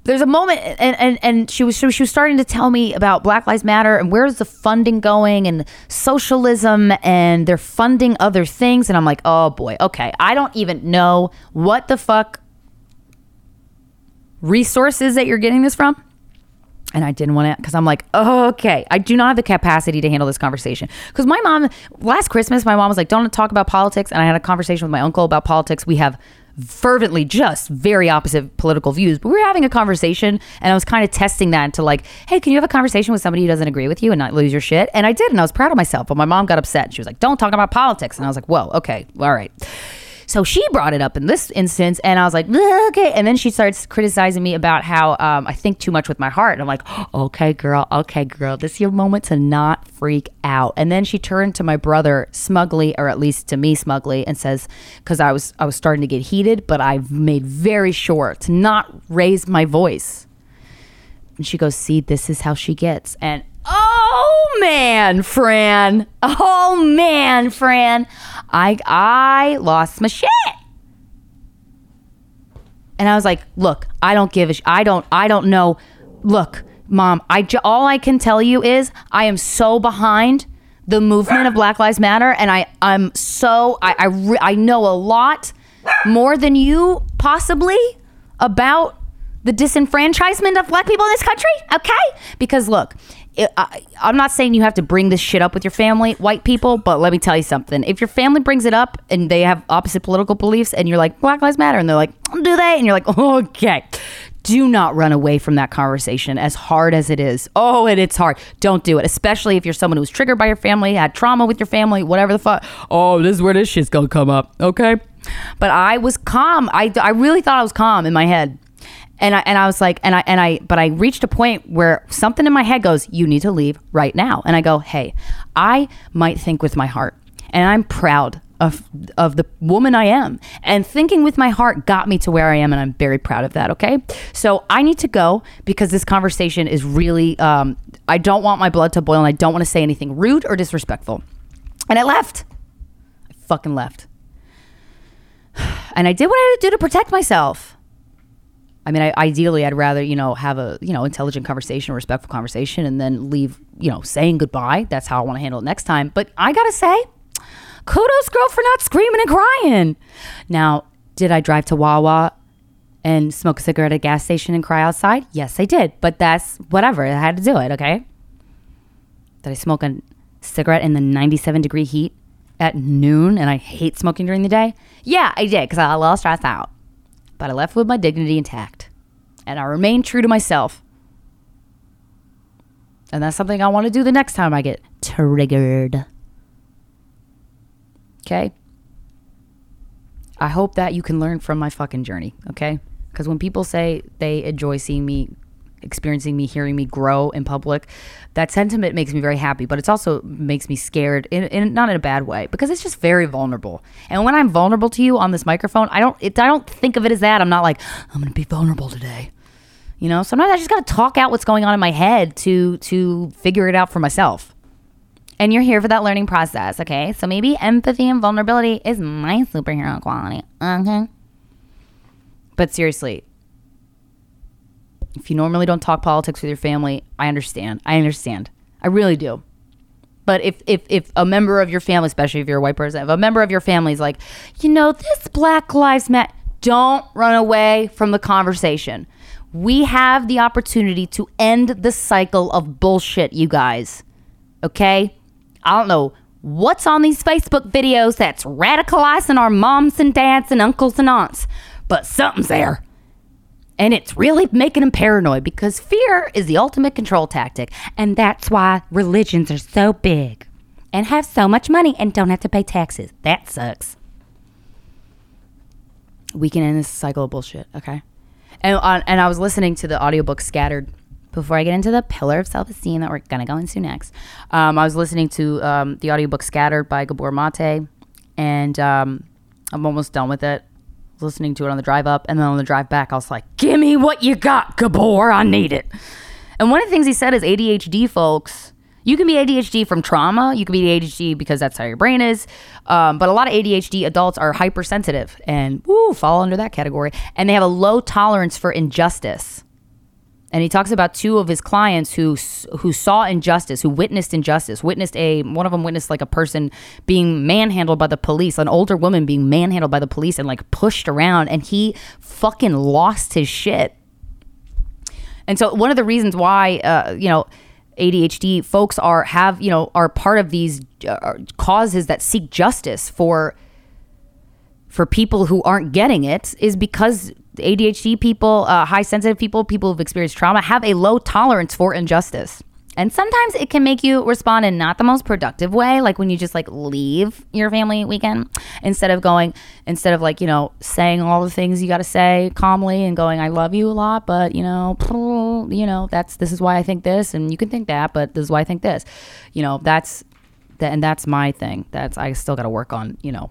there's a moment and, and and she was she was starting to tell me about black lives matter and where's the funding going and socialism and they're funding other things and i'm like oh boy okay i don't even know what the fuck resources that you're getting this from and I didn't want to because I'm like, okay, I do not have the capacity to handle this conversation. Because my mom, last Christmas, my mom was like, don't talk about politics. And I had a conversation with my uncle about politics. We have fervently just very opposite political views, but we were having a conversation and I was kind of testing that to like, hey, can you have a conversation with somebody who doesn't agree with you and not lose your shit? And I did, and I was proud of myself. But my mom got upset. She was like, don't talk about politics. And I was like, whoa, okay, all right. So she brought it up in this instance, and I was like, okay. And then she starts criticizing me about how um, I think too much with my heart. And I'm like, okay, girl, okay, girl, this is your moment to not freak out. And then she turned to my brother smugly, or at least to me smugly, and says, because I was I was starting to get heated, but I've made very sure to not raise my voice. And she goes, see, this is how she gets. And oh man, Fran. Oh man, Fran. I I lost my shit. And I was like, look, I don't give a sh- I don't I don't know. Look, mom, I j- all I can tell you is I am so behind the movement of Black Lives Matter and I I'm so I I, re- I know a lot more than you possibly about the disenfranchisement of black people in this country, okay? Because look, it, I, I'm not saying you have to bring this shit up with your family, white people, but let me tell you something. If your family brings it up and they have opposite political beliefs and you're like, Black Lives Matter, and they're like, do they? And you're like, okay. Do not run away from that conversation as hard as it is. Oh, and it's hard. Don't do it, especially if you're someone who's triggered by your family, had trauma with your family, whatever the fuck. Oh, this is where this shit's gonna come up, okay? But I was calm. I, I really thought I was calm in my head and I and I was like, and I and I, but I reached a point where something in my head goes, "You need to leave right now." And I go, "Hey, I might think with my heart, and I'm proud of of the woman I am, and thinking with my heart got me to where I am, and I'm very proud of that. Okay, so I need to go because this conversation is really, um, I don't want my blood to boil, and I don't want to say anything rude or disrespectful, and I left. I fucking left. And I did what I had to do to protect myself. I mean, I, ideally, I'd rather you know have a you know intelligent conversation, respectful conversation, and then leave you know saying goodbye. That's how I want to handle it next time. But I gotta say, kudos, girl, for not screaming and crying. Now, did I drive to Wawa and smoke a cigarette at a gas station and cry outside? Yes, I did. But that's whatever. I had to do it. Okay. Did I smoke a cigarette in the 97 degree heat at noon and I hate smoking during the day? Yeah, I did because I lost stressed out but I left with my dignity intact. And I remain true to myself. And that's something I want to do the next time I get triggered. Okay? I hope that you can learn from my fucking journey, okay? Because when people say they enjoy seeing me, experiencing me, hearing me grow in public, that sentiment makes me very happy, but it's also makes me scared, in, in not in a bad way, because it's just very vulnerable. And when I'm vulnerable to you on this microphone, I don't, it, I don't think of it as that. I'm not like I'm gonna be vulnerable today. You know, sometimes I just gotta talk out what's going on in my head to to figure it out for myself. And you're here for that learning process, okay? So maybe empathy and vulnerability is my superhero quality. Okay. But seriously, if you normally don't talk politics with your family, I understand. I understand. I really do. But if, if, if a member of your family, especially if you're a white person, if a member of your family is like, you know, this Black Lives Matter, don't run away from the conversation. We have the opportunity to end the cycle of bullshit, you guys. Okay? I don't know what's on these Facebook videos that's radicalizing our moms and dads and uncles and aunts, but something's there. And it's really making them paranoid because fear is the ultimate control tactic. And that's why religions are so big and have so much money and don't have to pay taxes. That sucks. We can end this cycle of bullshit, okay? And, uh, and I was listening to the audiobook Scattered before I get into the pillar of self esteem that we're going to go into next. Um, I was listening to um, the audiobook Scattered by Gabor Mate, and um, I'm almost done with it listening to it on the drive up, and then on the drive back, I was like, "Give me what you got, Gabor. I need it." And one of the things he said is ADHD, folks. You can be ADHD from trauma. You can be ADHD because that's how your brain is. Um, but a lot of ADHD adults are hypersensitive and fall under that category. And they have a low tolerance for injustice and he talks about two of his clients who who saw injustice, who witnessed injustice, witnessed a one of them witnessed like a person being manhandled by the police, an older woman being manhandled by the police and like pushed around, and he fucking lost his shit. And so one of the reasons why uh, you know ADHD folks are have you know are part of these uh, causes that seek justice for for people who aren't getting it is because ADHD people, uh, high sensitive people, people who've experienced trauma have a low tolerance for injustice. And sometimes it can make you respond in not the most productive way, like when you just like leave your family weekend instead of going, instead of like, you know, saying all the things you got to say calmly and going, I love you a lot, but you know, you know, that's, this is why I think this and you can think that, but this is why I think this, you know, that's, that, and that's my thing. That's, I still got to work on, you know,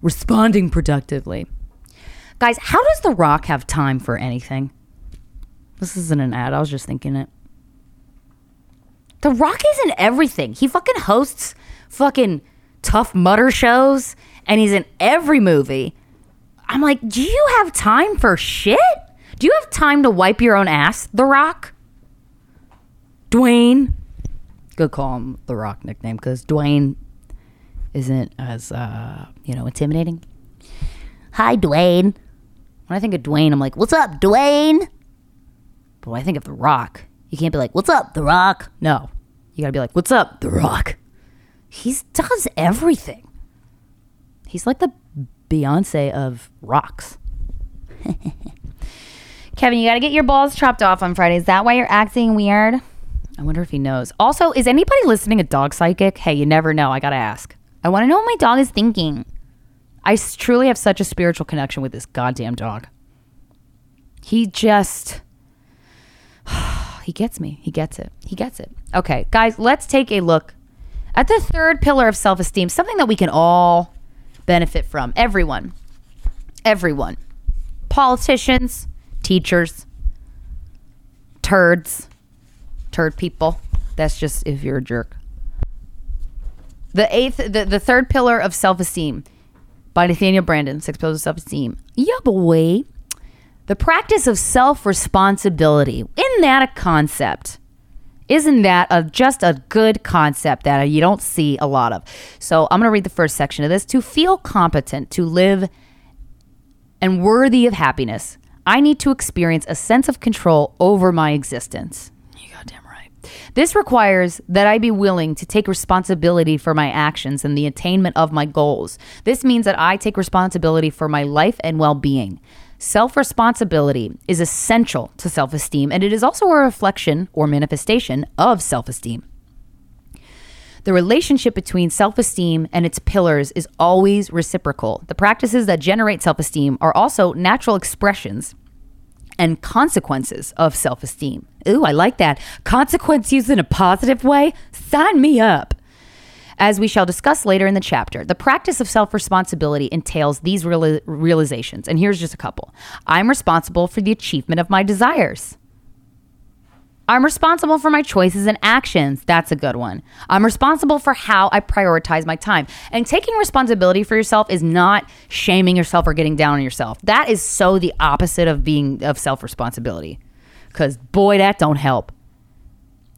responding productively. Guys, how does The Rock have time for anything? This isn't an ad. I was just thinking it. The Rock is in everything. He fucking hosts fucking Tough Mudder shows and he's in every movie. I'm like, do you have time for shit? Do you have time to wipe your own ass, The Rock? Dwayne. Good call him The Rock nickname because Dwayne isn't as, uh, you know, intimidating. Hi, Dwayne. When I think of Dwayne, I'm like, what's up, Dwayne? But when I think of The Rock, you can't be like, what's up, The Rock? No. You gotta be like, what's up, The Rock? He does everything. He's like the Beyonce of rocks. Kevin, you gotta get your balls chopped off on Friday. Is that why you're acting weird? I wonder if he knows. Also, is anybody listening a dog psychic? Hey, you never know. I gotta ask. I wanna know what my dog is thinking. I truly have such a spiritual connection with this goddamn dog. He just he gets me. He gets it. He gets it. Okay, guys, let's take a look at the third pillar of self-esteem, something that we can all benefit from. Everyone. Everyone. Politicians, teachers, turds, turd people. That's just if you're a jerk. The eighth the, the third pillar of self-esteem by Nathaniel Branden, Six Pillars of Self Esteem. Yeah, boy. The practice of self responsibility. Isn't that a concept? Isn't that a, just a good concept that you don't see a lot of? So I'm going to read the first section of this. To feel competent to live and worthy of happiness, I need to experience a sense of control over my existence. This requires that I be willing to take responsibility for my actions and the attainment of my goals. This means that I take responsibility for my life and well being. Self responsibility is essential to self esteem, and it is also a reflection or manifestation of self esteem. The relationship between self esteem and its pillars is always reciprocal. The practices that generate self esteem are also natural expressions and consequences of self esteem. Ooh, I like that. Consequence used in a positive way? Sign me up. As we shall discuss later in the chapter, the practice of self responsibility entails these reali- realizations. And here's just a couple I'm responsible for the achievement of my desires. I'm responsible for my choices and actions. That's a good one. I'm responsible for how I prioritize my time. And taking responsibility for yourself is not shaming yourself or getting down on yourself. That is so the opposite of being of self-responsibility. Cuz boy that don't help.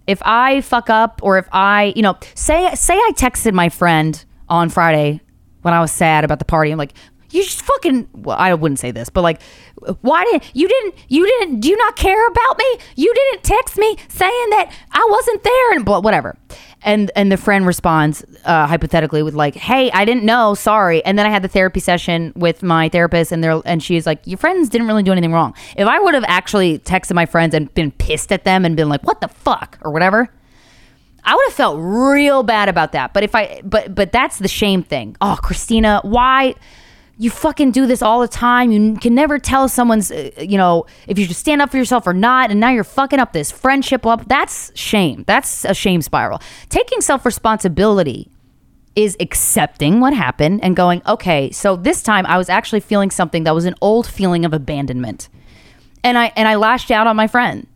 If I fuck up or if I, you know, say say I texted my friend on Friday when I was sad about the party. I'm like, you just fucking well, I wouldn't say this, but like why didn't you didn't you didn't do you not care about me? You didn't text me saying that I wasn't there and but whatever. And and the friend responds uh, hypothetically with like, "Hey, I didn't know, sorry." And then I had the therapy session with my therapist, and they're and she's like, "Your friends didn't really do anything wrong." If I would have actually texted my friends and been pissed at them and been like, "What the fuck?" or whatever, I would have felt real bad about that. But if I but but that's the shame thing. Oh, Krystyna, why? You fucking do this all the time. You can never tell someone's, uh, you know, if you should stand up for yourself or not. And now you're fucking up this friendship. Up. That's shame. That's a shame spiral. Taking self responsibility is accepting what happened and going, okay, so this time I was actually feeling something that was an old feeling of abandonment. And I and I lashed out on my friend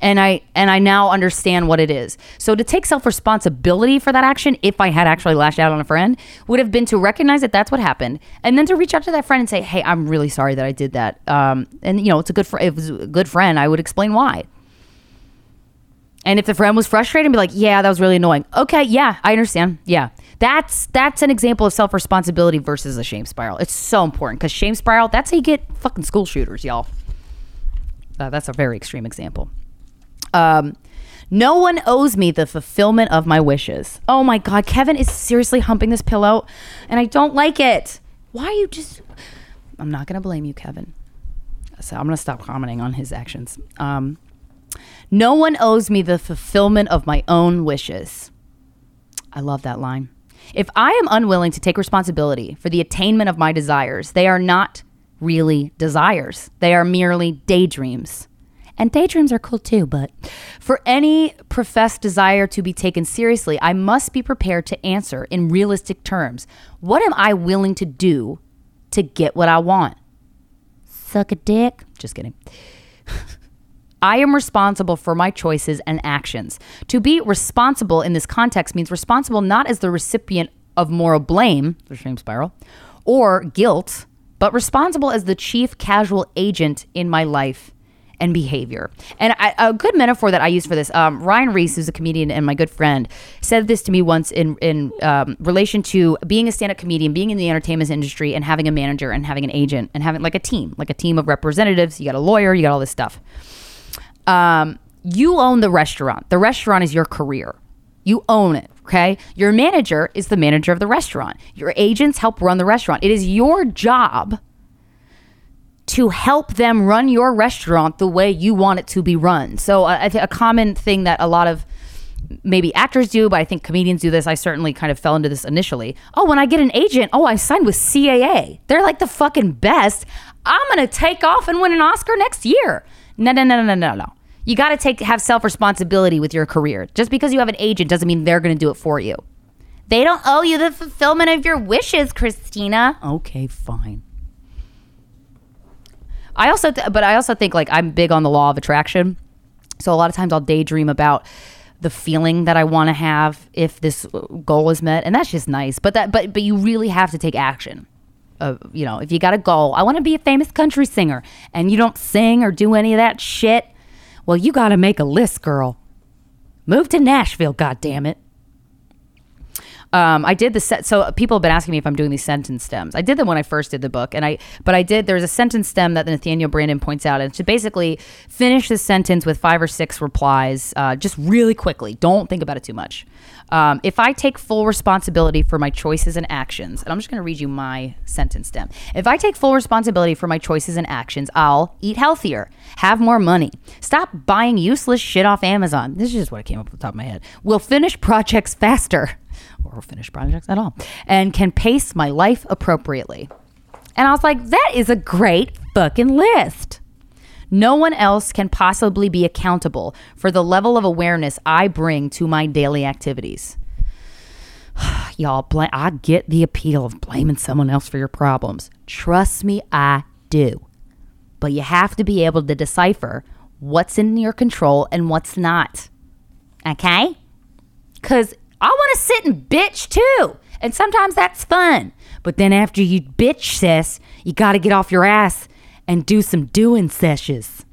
and I and I now understand what it is. So to take self responsibility for that action, if I had actually lashed out on a friend, would have been to recognize that that's what happened, and then to reach out to that friend and say, "Hey, I'm really sorry that I did that." Um, and you know, it's a good fr- it was a good friend. I would explain why. And if the friend was frustrated, and be like, "Yeah, that was really annoying." Okay, yeah, I understand. Yeah, that's that's an example of self responsibility versus a shame spiral. It's so important because shame spiral. That's how you get fucking school shooters, y'all. Uh, that's a very extreme example. Um, no one owes me the fulfillment of my wishes. Oh my God, Kevin is seriously humping this pillow, and I don't like it. Why are you just? I'm not gonna blame you, Kevin. So I'm gonna stop commenting on his actions. Um, no one owes me the fulfillment of my own wishes. I love that line. If I am unwilling to take responsibility for the attainment of my desires, they are not really desires. They are merely daydreams. And daydreams are cool too, but for any professed desire to be taken seriously, I must be prepared to answer in realistic terms. What am I willing to do to get what I want? Suck a dick? Just kidding. I am responsible for my choices and actions. To be responsible in this context means responsible not as the recipient of moral blame, the shame spiral, or guilt, but responsible as the chief casual agent in my life and behavior. And I, a good metaphor that I use for this, um, Ryan Reese, who's a comedian and my good friend, said this to me once in in um, relation to being a stand-up comedian, being in the entertainment industry, and having a manager and having an agent and having like a team, like a team of representatives. You got a lawyer, you got all this stuff. Um, you own the restaurant. The restaurant is your career. You own it. Okay. Your manager is the manager of the restaurant. Your agents help run the restaurant. It is your job to help them run your restaurant the way you want it to be run. So uh, I think a common thing that a lot of maybe actors do, but I think comedians do this. I certainly kind of fell into this initially. Oh, when I get an agent, oh, I signed with CAA. They're like the fucking best. I'm gonna take off and win an Oscar next year. No, no, no, no, no, no. You got to take have self responsibility with your career. Just because you have an agent doesn't mean they're gonna do it for you. They don't owe you the fulfillment of your wishes, Krystyna. Okay, fine. I also, th- but I also think like I'm big on the law of attraction. So a lot of times I'll daydream about the feeling that I want to have if this uh, goal is met, and that's just nice. But that, but but you really have to take action. Uh, you know, if you got a goal, I want to be a famous country singer, and you don't sing or do any of that shit, well, you got to make a list, girl. Move to Nashville, God damn it. Um, I did the set. So people have been asking me if I'm doing these sentence stems. I did them when I first did the book, and I but I did. There's a sentence stem that Nathaniel Branden points out, and to basically finish the sentence with five or six replies, uh, just really quickly. Don't think about it too much. Um, if I take full responsibility for my choices and actions, and I'm just going to read you my sentence stem. If I take full responsibility for my choices and actions, I'll eat healthier, have more money, stop buying useless shit off Amazon. This is just what I came up with the top of my head. We'll finish projects faster or finish projects at all, and can pace my life appropriately. And I was like, that is a great fucking list. No one else can possibly be accountable for the level of awareness I bring to my daily activities. Y'all, bl- I get the appeal of blaming someone else for your problems. Trust me, I do. But you have to be able to decipher what's in your control and what's not. Okay? Because I want to sit and bitch too. And sometimes that's fun. But then after you bitch, sis, you got to get off your ass and do some doing sessions.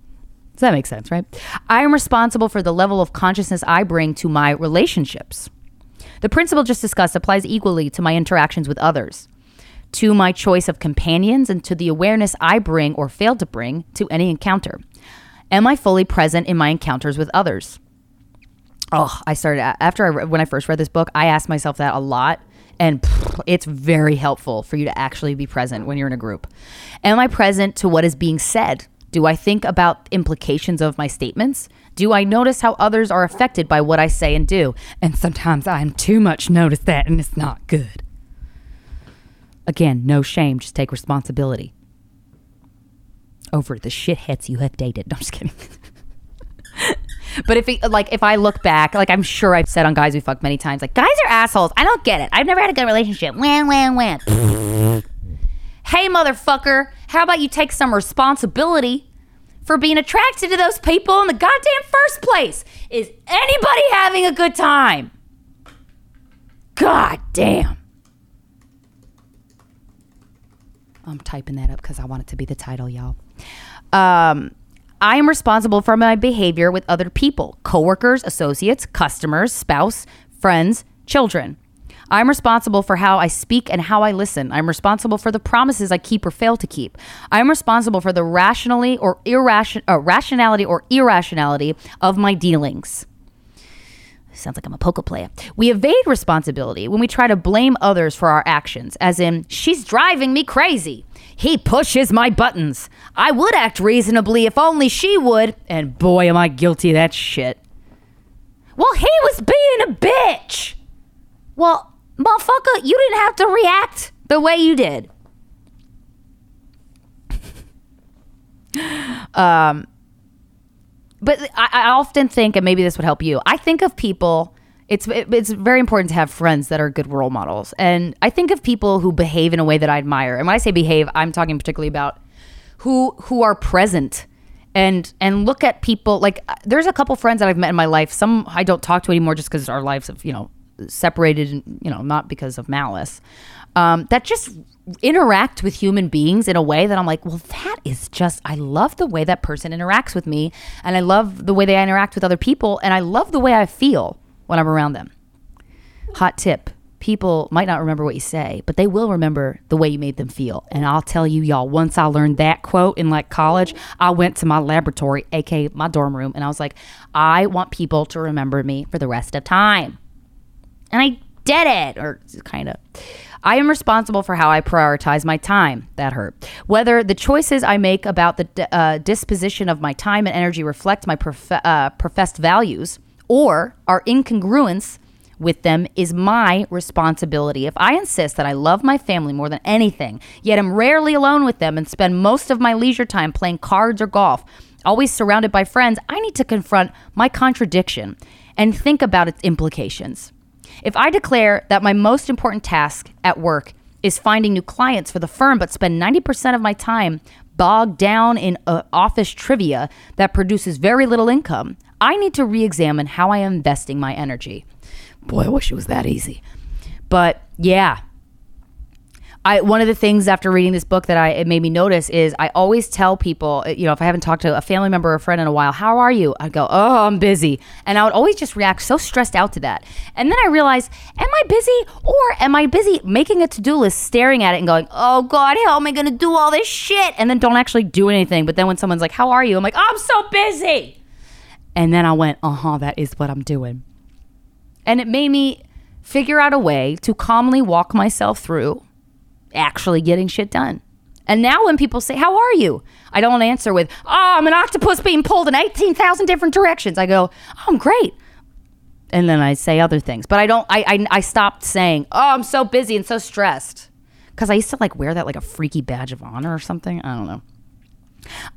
Does that make sense, right? I am responsible for the level of consciousness I bring to my relationships. The principle just discussed applies equally to my interactions with others, to my choice of companions, and to the awareness I bring or fail to bring to any encounter. Am I fully present in my encounters with others? Oh, I started after I when I first read this book, I asked myself that a lot and pff, it's very helpful for you to actually be present when you're in a group. Am I present to what is being said? Do I think about implications of my statements? Do I notice how others are affected by what I say and do? And sometimes I'm too much notice that and it's not good. Again, no shame, just take responsibility over the shitheads you have dated. No, I'm just kidding. but if it, like if I look back, like I'm sure I've said on guys we fucked many times, like guys are assholes. I don't get it. I've never had a good relationship. Wham wham wham. hey motherfucker, how about you take some responsibility for being attracted to those people in the goddamn first place? Is anybody having a good time? God damn. I'm typing that up because I want it to be the title, y'all. Um, I am responsible for my behavior with other people, coworkers, associates, customers, spouse, friends, children. I'm responsible for how I speak and how I listen. I'm responsible for the promises I keep or fail to keep. I'm responsible for the rationally or irration, uh, rationality or irrationality of my dealings. Sounds like I'm a poker player. We evade responsibility when we try to blame others for our actions, as in, she's driving me crazy. He pushes my buttons. I would act reasonably if only she would, and boy, am I guilty of that shit. Well, he was being a bitch. Well, motherfucker, you didn't have to react the way you did. um, but I, I, often think, and maybe this would help you. I think of people. It's it, it's very important to have friends that are good role models, and I think of people who behave in a way that I admire. And when I say behave, I'm talking particularly about who who are present and and look at people like there's a couple friends that I've met in my life. Some I don't talk to anymore just because our lives have you know separated, and you know, not because of malice. Um, that just interact with human beings in a way that I'm like, well, that is just, I love the way that person interacts with me. And I love the way they interact with other people. And I love the way I feel when I'm around them. Hot tip people might not remember what you say, but they will remember the way you made them feel. And I'll tell you, y'all, once I learned that quote in like college, I went to my laboratory, aka my dorm room, and I was like, I want people to remember me for the rest of time. And I did it, or kind of. I am responsible for how I prioritize my time. That hurt. Whether the choices I make about the uh, disposition of my time and energy reflect my prof- uh, professed values or are incongruence with them is my responsibility. If I insist that I love my family more than anything, yet I'm rarely alone with them and spend most of my leisure time playing cards or golf, always surrounded by friends, I need to confront my contradiction and think about its implications. If I declare that my most important task at work is finding new clients for the firm, but spend 90% of my time bogged down in uh, office trivia that produces very little income, I need to re examine how I am investing my energy. Boy, I wish it was that easy. But yeah, I one of the things after reading this book that I it made me notice is I always tell people, uh, you know, if I haven't talked to a family member or a friend in a while, how are you? I'd go, oh, I'm busy, and I would always just react so stressed out to that. And then I realized, am I busy or am I busy making a to do list, staring at it and going, oh God, how am I going to do all this shit? And then don't actually do anything. But then when someone's like, how are you? I'm like, oh, I'm so busy. And then I went, uh huh, that is what I'm doing. And it made me figure out a way to calmly walk myself through actually getting shit done. And now when people say, How are you? I don't answer with, Oh, I'm an octopus being pulled in 18,000 different directions. I go, Oh, I'm great. And then I say other things. But I don't, I, I, I stopped saying, Oh, I'm so busy and so stressed. Because I used to like wear that like a freaky badge of honor or something. I don't know.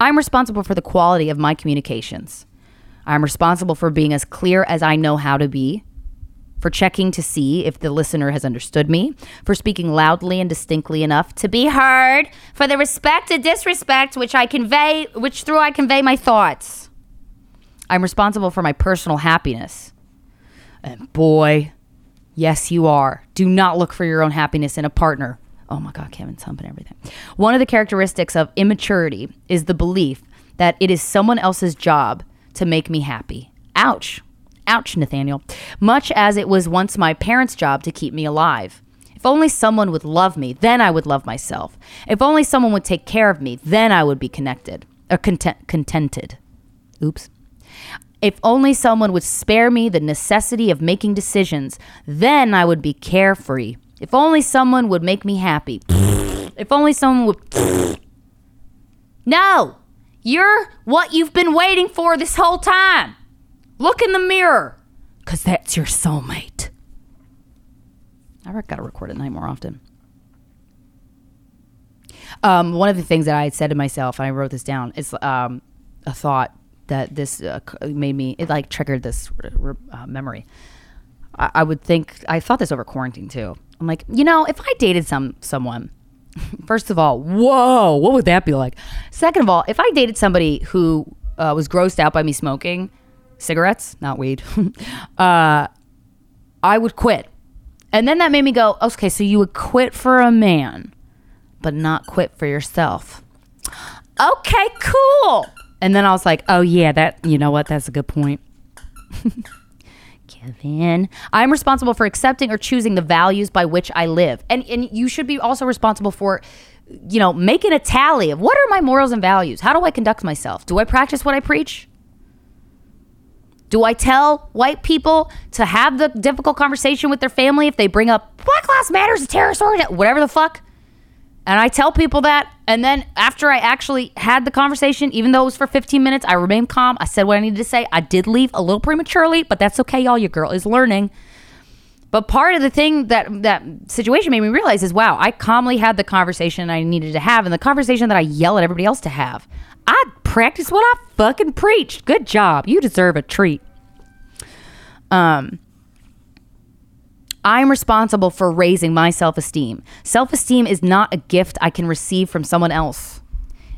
I'm responsible for the quality of my communications. I'm responsible for being as clear as I know how to be for checking to see if the listener has understood me, for speaking loudly and distinctly enough to be heard, for the respect and disrespect which I convey, which through I convey my thoughts. I'm responsible for my personal happiness. And boy, yes, you are. Do not look for your own happiness in a partner. Oh my God, Kevin's humping everything. One of the characteristics of immaturity is the belief that it is someone else's job to make me happy. Ouch. Ouch, Nathaniel. Much as it was once my parents' job to keep me alive. If only someone would love me, then I would love myself. If only someone would take care of me, then I would be connected or content- contented. Oops. If only someone would spare me the necessity of making decisions, then I would be carefree. If only someone would make me happy. if only someone would. No! You're what you've been waiting for this whole time. Look in the mirror, because that's your soulmate. I've got to record at night more often. Um, one of the things that I had said to myself, and I wrote this down, is um, a thought that this uh, made me, it like triggered this uh, memory. I, I would think, I thought this over quarantine too. I'm like, you know, if I dated some someone, first of all, whoa, what would that be like? Second of all, if I dated somebody who uh, was grossed out by me smoking cigarettes, not weed, uh, I would quit. And then that made me go, okay, so you would quit for a man, but not quit for yourself. Okay, cool. And then I was like, oh, yeah, that, you know what? That's a good point. Kevin, I'm responsible for accepting or choosing the values by which I live. And, and you should be also responsible for, you know, making a tally of what are my morals and values? How do I conduct myself? Do I practice what I preach? Do I tell white people to have the difficult conversation with their family if they bring up Black Lives Matters, a terrorist organization, whatever the fuck? And I tell people that. And then after I actually had the conversation, even though it was for 15 minutes, I remained calm. I said what I needed to say. I did leave a little prematurely, but that's okay, y'all. Your girl is learning. But part of the thing that that situation made me realize is wow, I calmly had the conversation I needed to have and the conversation that I yell at everybody else to have. I practiced what I fucking preached. Good job. You deserve a treat. Um I'm responsible for raising my self esteem. Self esteem is not a gift I can receive from someone else,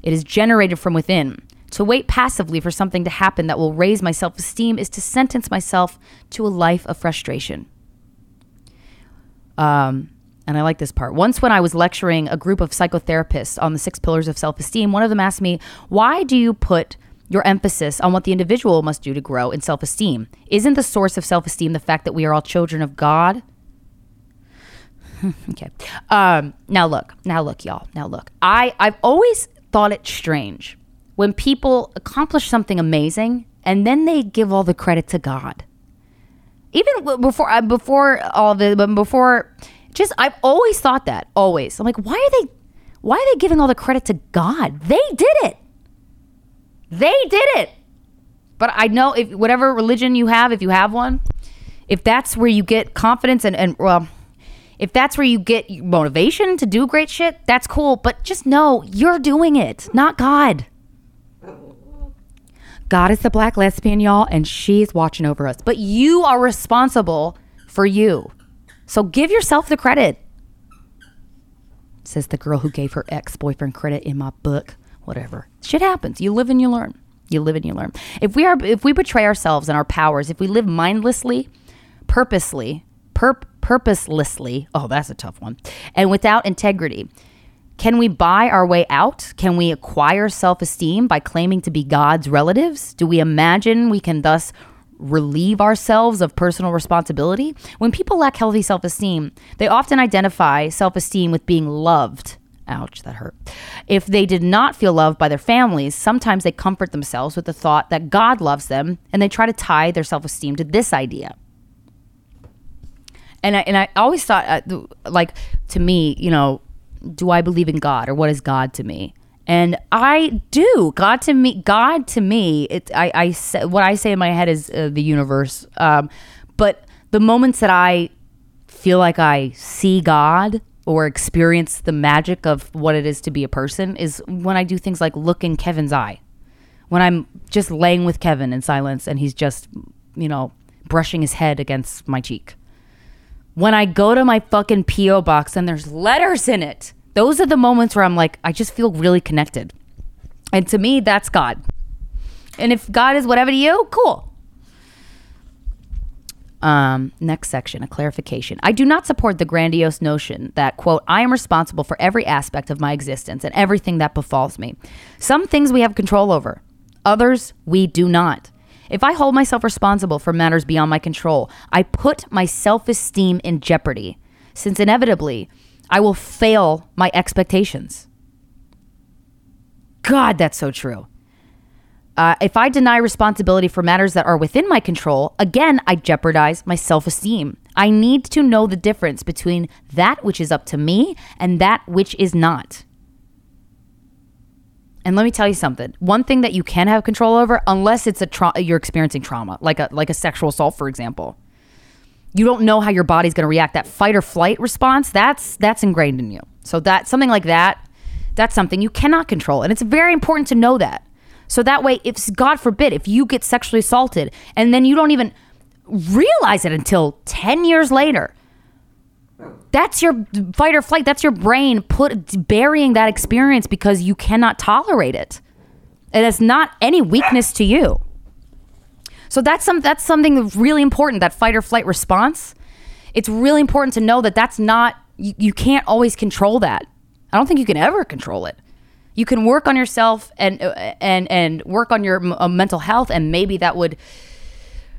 it is generated from within. To wait passively for something to happen that will raise my self esteem is to sentence myself to a life of frustration. Um, and I like this part. Once, when I was lecturing a group of psychotherapists on the six pillars of self esteem, one of them asked me, Why do you put your emphasis on what the individual must do to grow in self esteem? Isn't the source of self esteem the fact that we are all children of God? okay. Um, now look, now look, y'all. Now look. I I've always thought it strange when people accomplish something amazing and then they give all the credit to God. Even before uh, before all the but before just I've always thought that always. I'm like, why are they why are they giving all the credit to God? They did it. They did it. But I know if whatever religion you have, if you have one, if that's where you get confidence and and well if that's where you get motivation to do great shit, that's cool. But just know you're doing it, not God. God is the black lesbian, y'all, and she's watching over us. But you are responsible for you. So give yourself the credit. Says the girl who gave her ex boyfriend credit in my book. Whatever. Shit happens. You live and you learn. You live and you learn. If we are if we betray ourselves and our powers, if we live mindlessly, purposely, perp purposelessly, oh, that's a tough one, and without integrity. Can we buy our way out? Can we acquire self esteem by claiming to be God's relatives? Do we imagine we can thus relieve ourselves of personal responsibility? When people lack healthy self esteem, they often identify self esteem with being loved. Ouch, that hurt. If they did not feel loved by their families, sometimes they comfort themselves with the thought that God loves them and they try to tie their self esteem to this idea and I, and I always thought uh, like to me you know do I believe in God or what is God to me? And I do. God to me God to me it I, I say, what I say in my head is uh, the universe. Um, but the moments that I feel like I see God or experience the magic of what it is to be a person is when I do things like look in Kevin's eye. When I'm just laying with Kevin in silence and he's just you know brushing his head against my cheek when I go to my fucking P.O. box and there's letters in it. Those are the moments where I'm like, I just feel really connected. And to me, that's God. And if God is whatever to you, cool. Um, next section, a clarification. I do not support the grandiose notion that, quote, I am responsible for every aspect of my existence and everything that befalls me. Some things we have control over, others we do not. If I hold myself responsible for matters beyond my control, I put my self esteem in jeopardy, since inevitably I will fail my expectations. God, that's so true. Uh, if I deny responsibility for matters that are within my control, again, I jeopardize my self esteem. I need to know the difference between that which is up to me and that which is not. And let me tell you something. One thing that you can have control over, unless it's a tra- you're experiencing trauma, like a like a sexual assault, for example, you don't know how your body's going to react. That fight or flight response, that's that's ingrained in you. So that something like that, that's something you cannot control, and it's very important to know that. So that way, if God forbid, if you get sexually assaulted and then you don't even realize it until 10 years later, that's your fight or flight. That's your brain put burying that experience because you cannot tolerate it. And it's not any weakness to you. So that's some that's something really important. That fight or flight response. It's really important to know that that's not you, you can't always control that. I don't think you can ever control it you can work on yourself and and and work on your uh, mental health and maybe that would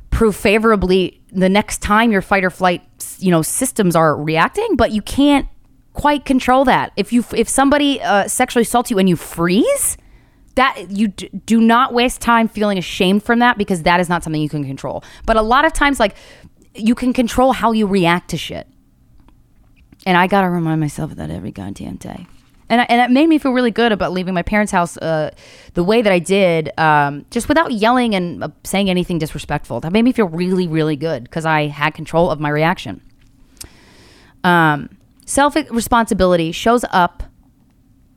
prove favorably the next time your fight or flight you know systems are reacting but you can't quite control that. If you if somebody uh, sexually assaults you and you freeze that you d- do not waste time feeling ashamed from that because that is not something you can control. But a lot of times like you can control how you react to shit. And i gotta remind myself of that every goddamn day and and it made me feel really good about leaving my parents' house uh, the way that I did, um, just without yelling and uh, saying anything disrespectful. That made me feel really, really good because I had control of my reaction. Um, Self responsibility shows up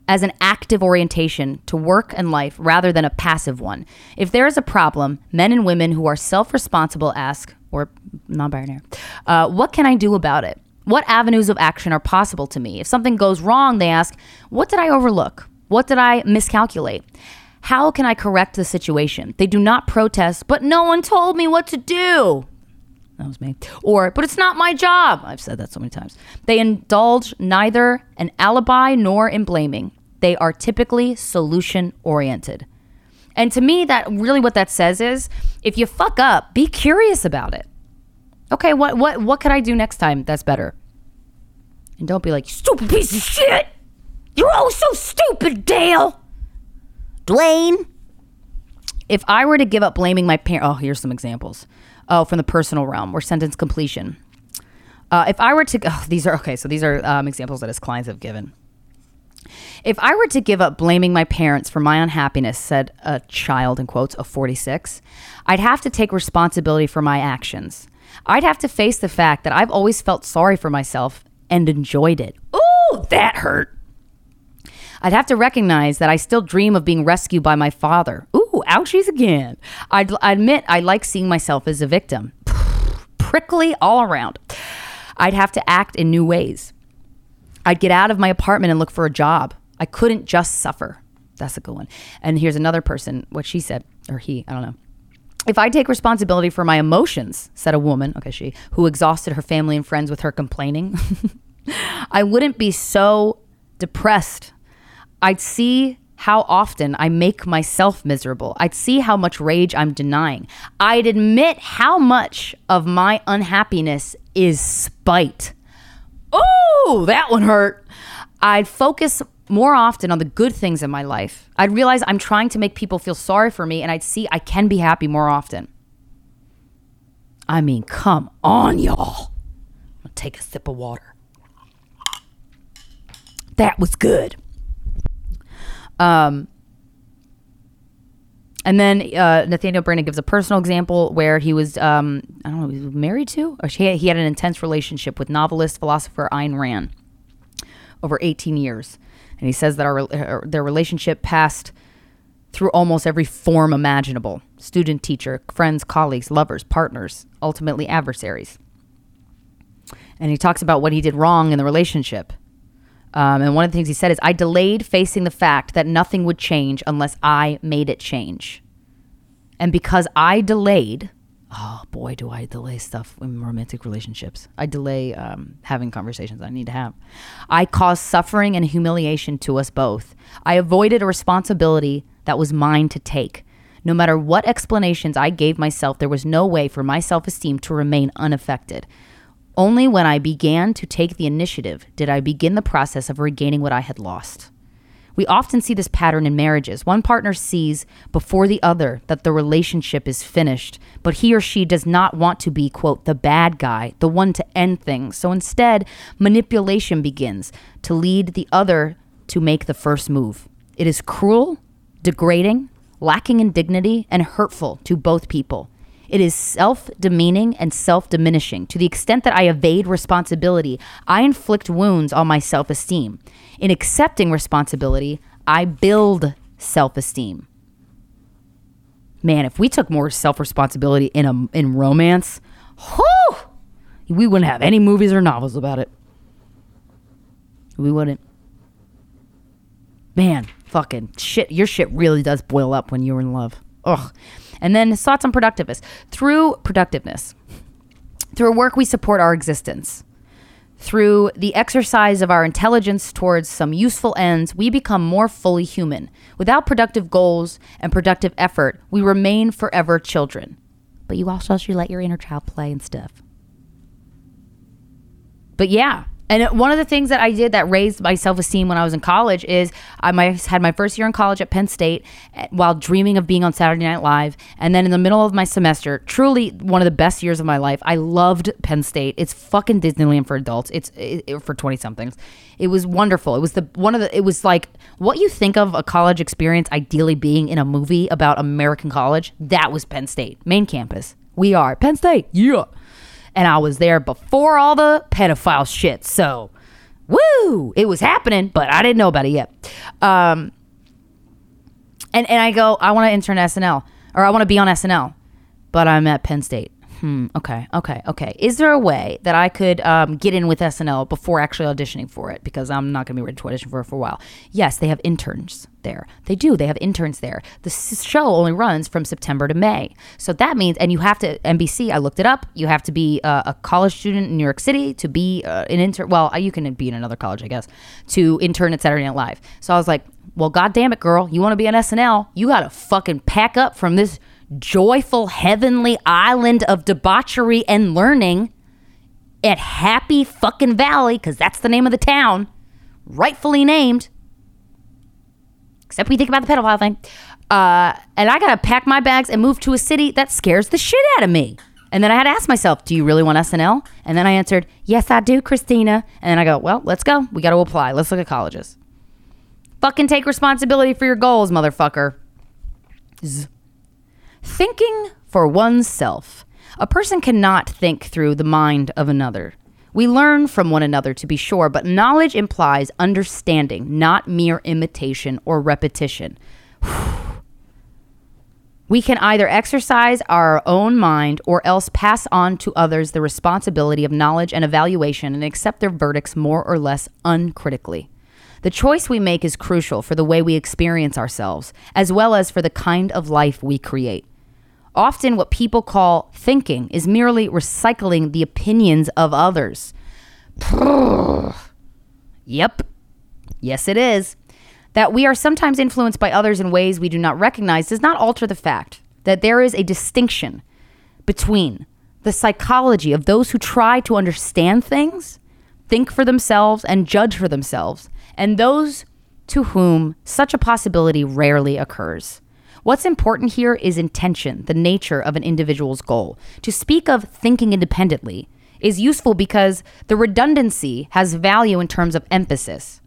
as an active orientation to work and life rather than a passive one. If there is a problem, men and women who are self responsible ask, or non binary, uh, what can I do about it? What avenues of action are possible to me? If something goes wrong, they ask, What did I overlook? What did I miscalculate? How can I correct the situation? They do not protest, but no one told me what to do. That was me. Or, but it's not my job. I've said that so many times. They indulge neither an alibi nor in blaming. They are typically solution oriented. And to me, that really what that says is if you fuck up, be curious about it. Okay, what what what could I do next time that's better? And don't be like, stupid piece of shit. You're all so stupid, Dale. Dwayne. If I were to give up blaming my parents, oh, here's some examples. Oh, from the personal realm or sentence completion. Uh, if I were to, oh, these are okay. So these are um, examples that his clients have given. If I were to give up blaming my parents for my unhappiness, said a child in quotes of 46, I'd have to take responsibility for my actions. I'd have to face the fact that I've always felt sorry for myself and enjoyed it. Ooh, that hurt. I'd have to recognize that I still dream of being rescued by my father. Ooh, ouchies again. I'd admit I like seeing myself as a victim. Prickly all around. I'd have to act in new ways. I'd get out of my apartment and look for a job. I couldn't just suffer. That's a good one. And here's another person, what she said, or he, I don't know. If I take responsibility for my emotions, said a woman, okay, she, who exhausted her family and friends with her complaining, I wouldn't be so depressed. I'd see how often I make myself miserable. I'd see how much rage I'm denying. I'd admit how much of my unhappiness is spite. Oh, that one hurt. I'd focus more often on the good things in my life. I'd realize I'm trying to make people feel sorry for me and I'd see I can be happy more often. I mean, come on, y'all. Gonna take a sip of water. That was good. Um, and then uh, Nathaniel Branden gives a personal example where he was, um, I don't know, he was married to, or he, he had an intense relationship with novelist, philosopher Ayn Rand over 18 years. And he says that our, uh, their relationship passed through almost every form imaginable student, teacher, friends, colleagues, lovers, partners, ultimately adversaries. And he talks about what he did wrong in the relationship. Um, and one of the things he said is, I delayed facing the fact that nothing would change unless I made it change. And because I delayed, oh boy, do I delay stuff in romantic relationships. I delay um, having conversations I need to have. I caused suffering and humiliation to us both. I avoided a responsibility that was mine to take. No matter what explanations I gave myself, there was no way for my self esteem to remain unaffected. Only when I began to take the initiative did I begin the process of regaining what I had lost. We often see this pattern in marriages. One partner sees before the other that the relationship is finished, but he or she does not want to be, quote, the bad guy, the one to end things. So instead, manipulation begins to lead the other to make the first move. It is cruel, degrading, lacking in dignity, and hurtful to both people. It is self demeaning and self diminishing. To the extent that I evade responsibility, I inflict wounds on my self esteem. In accepting responsibility, I build self esteem. Man, if we took more self responsibility in a in romance, whew, we wouldn't have any movies or novels about it. We wouldn't. Man, fucking shit. Your shit really does boil up when you're in love. Ugh. And then thoughts on productiveness. Through productiveness, through work, we support our existence. Through the exercise of our intelligence towards some useful ends, we become more fully human. Without productive goals and productive effort, we remain forever children. But you also should let your inner child play and stuff. But yeah, and one of the things that I did that raised my self esteem when I was in college is I had my first year in college at Penn State eh, while dreaming of being on Saturday Night Live. And then in the middle of my semester, truly one of the best years of my life, I loved Penn State. It's fucking Disneyland for adults. It's it, for 20 somethings. It was wonderful. It was the one of the, it was like what you think of a college experience ideally being in a movie about American college. That was Penn State, main campus. We are Penn State. Yeah and I was there before all the pedophile shit. So, woo, it was happening, but I didn't know about it yet. Um, and and I go, I want to intern SNL or I want to be on SNL, but I'm at Penn State hmm, okay, okay, okay. Is there a way that I could um, get in with SNL before actually auditioning for it? Because I'm not going to be ready to audition for it for a while. Yes, they have interns there. They do. They have interns there. The show only runs from September to May. So that means, and you have to, NBC, I looked it up, you have to be uh, a college student in New York City to be uh, an intern. Well, you can be in another college, I guess, to intern at Saturday Night Live. So I was like, well, God damn it, girl. You want to be on SNL? You got to fucking pack up from this joyful heavenly island of debauchery and learning at Happy fucking Valley, because that's the name of the town, rightfully named. Except we think about the pedophile thing. Uh, and I gotta pack my bags and move to a city that scares the shit out of me. And then I had to ask myself, do you really want SNL? And then I answered, yes, I do, Krystyna. And then I go, well, let's go. We got to apply. Let's look at colleges. Fucking take responsibility for your goals, motherfucker. Thinking for oneself. A person cannot think through the mind of another. We learn from one another to be sure, but knowledge implies understanding, not mere imitation or repetition. we can either exercise our own mind or else pass on to others the responsibility of knowledge and evaluation and accept their verdicts more or less uncritically. The choice we make is crucial for the way we experience ourselves, as well as for the kind of life we create. Often, what people call thinking is merely recycling the opinions of others. yep. Yes, it is. That we are sometimes influenced by others in ways we do not recognize does not alter the fact that there is a distinction between the psychology of those who try to understand things, think for themselves, and judge for themselves, and those to whom such a possibility rarely occurs. What's important here is intention, the nature of an individual's goal. To speak of thinking independently is useful because the redundancy has value in terms of emphasis.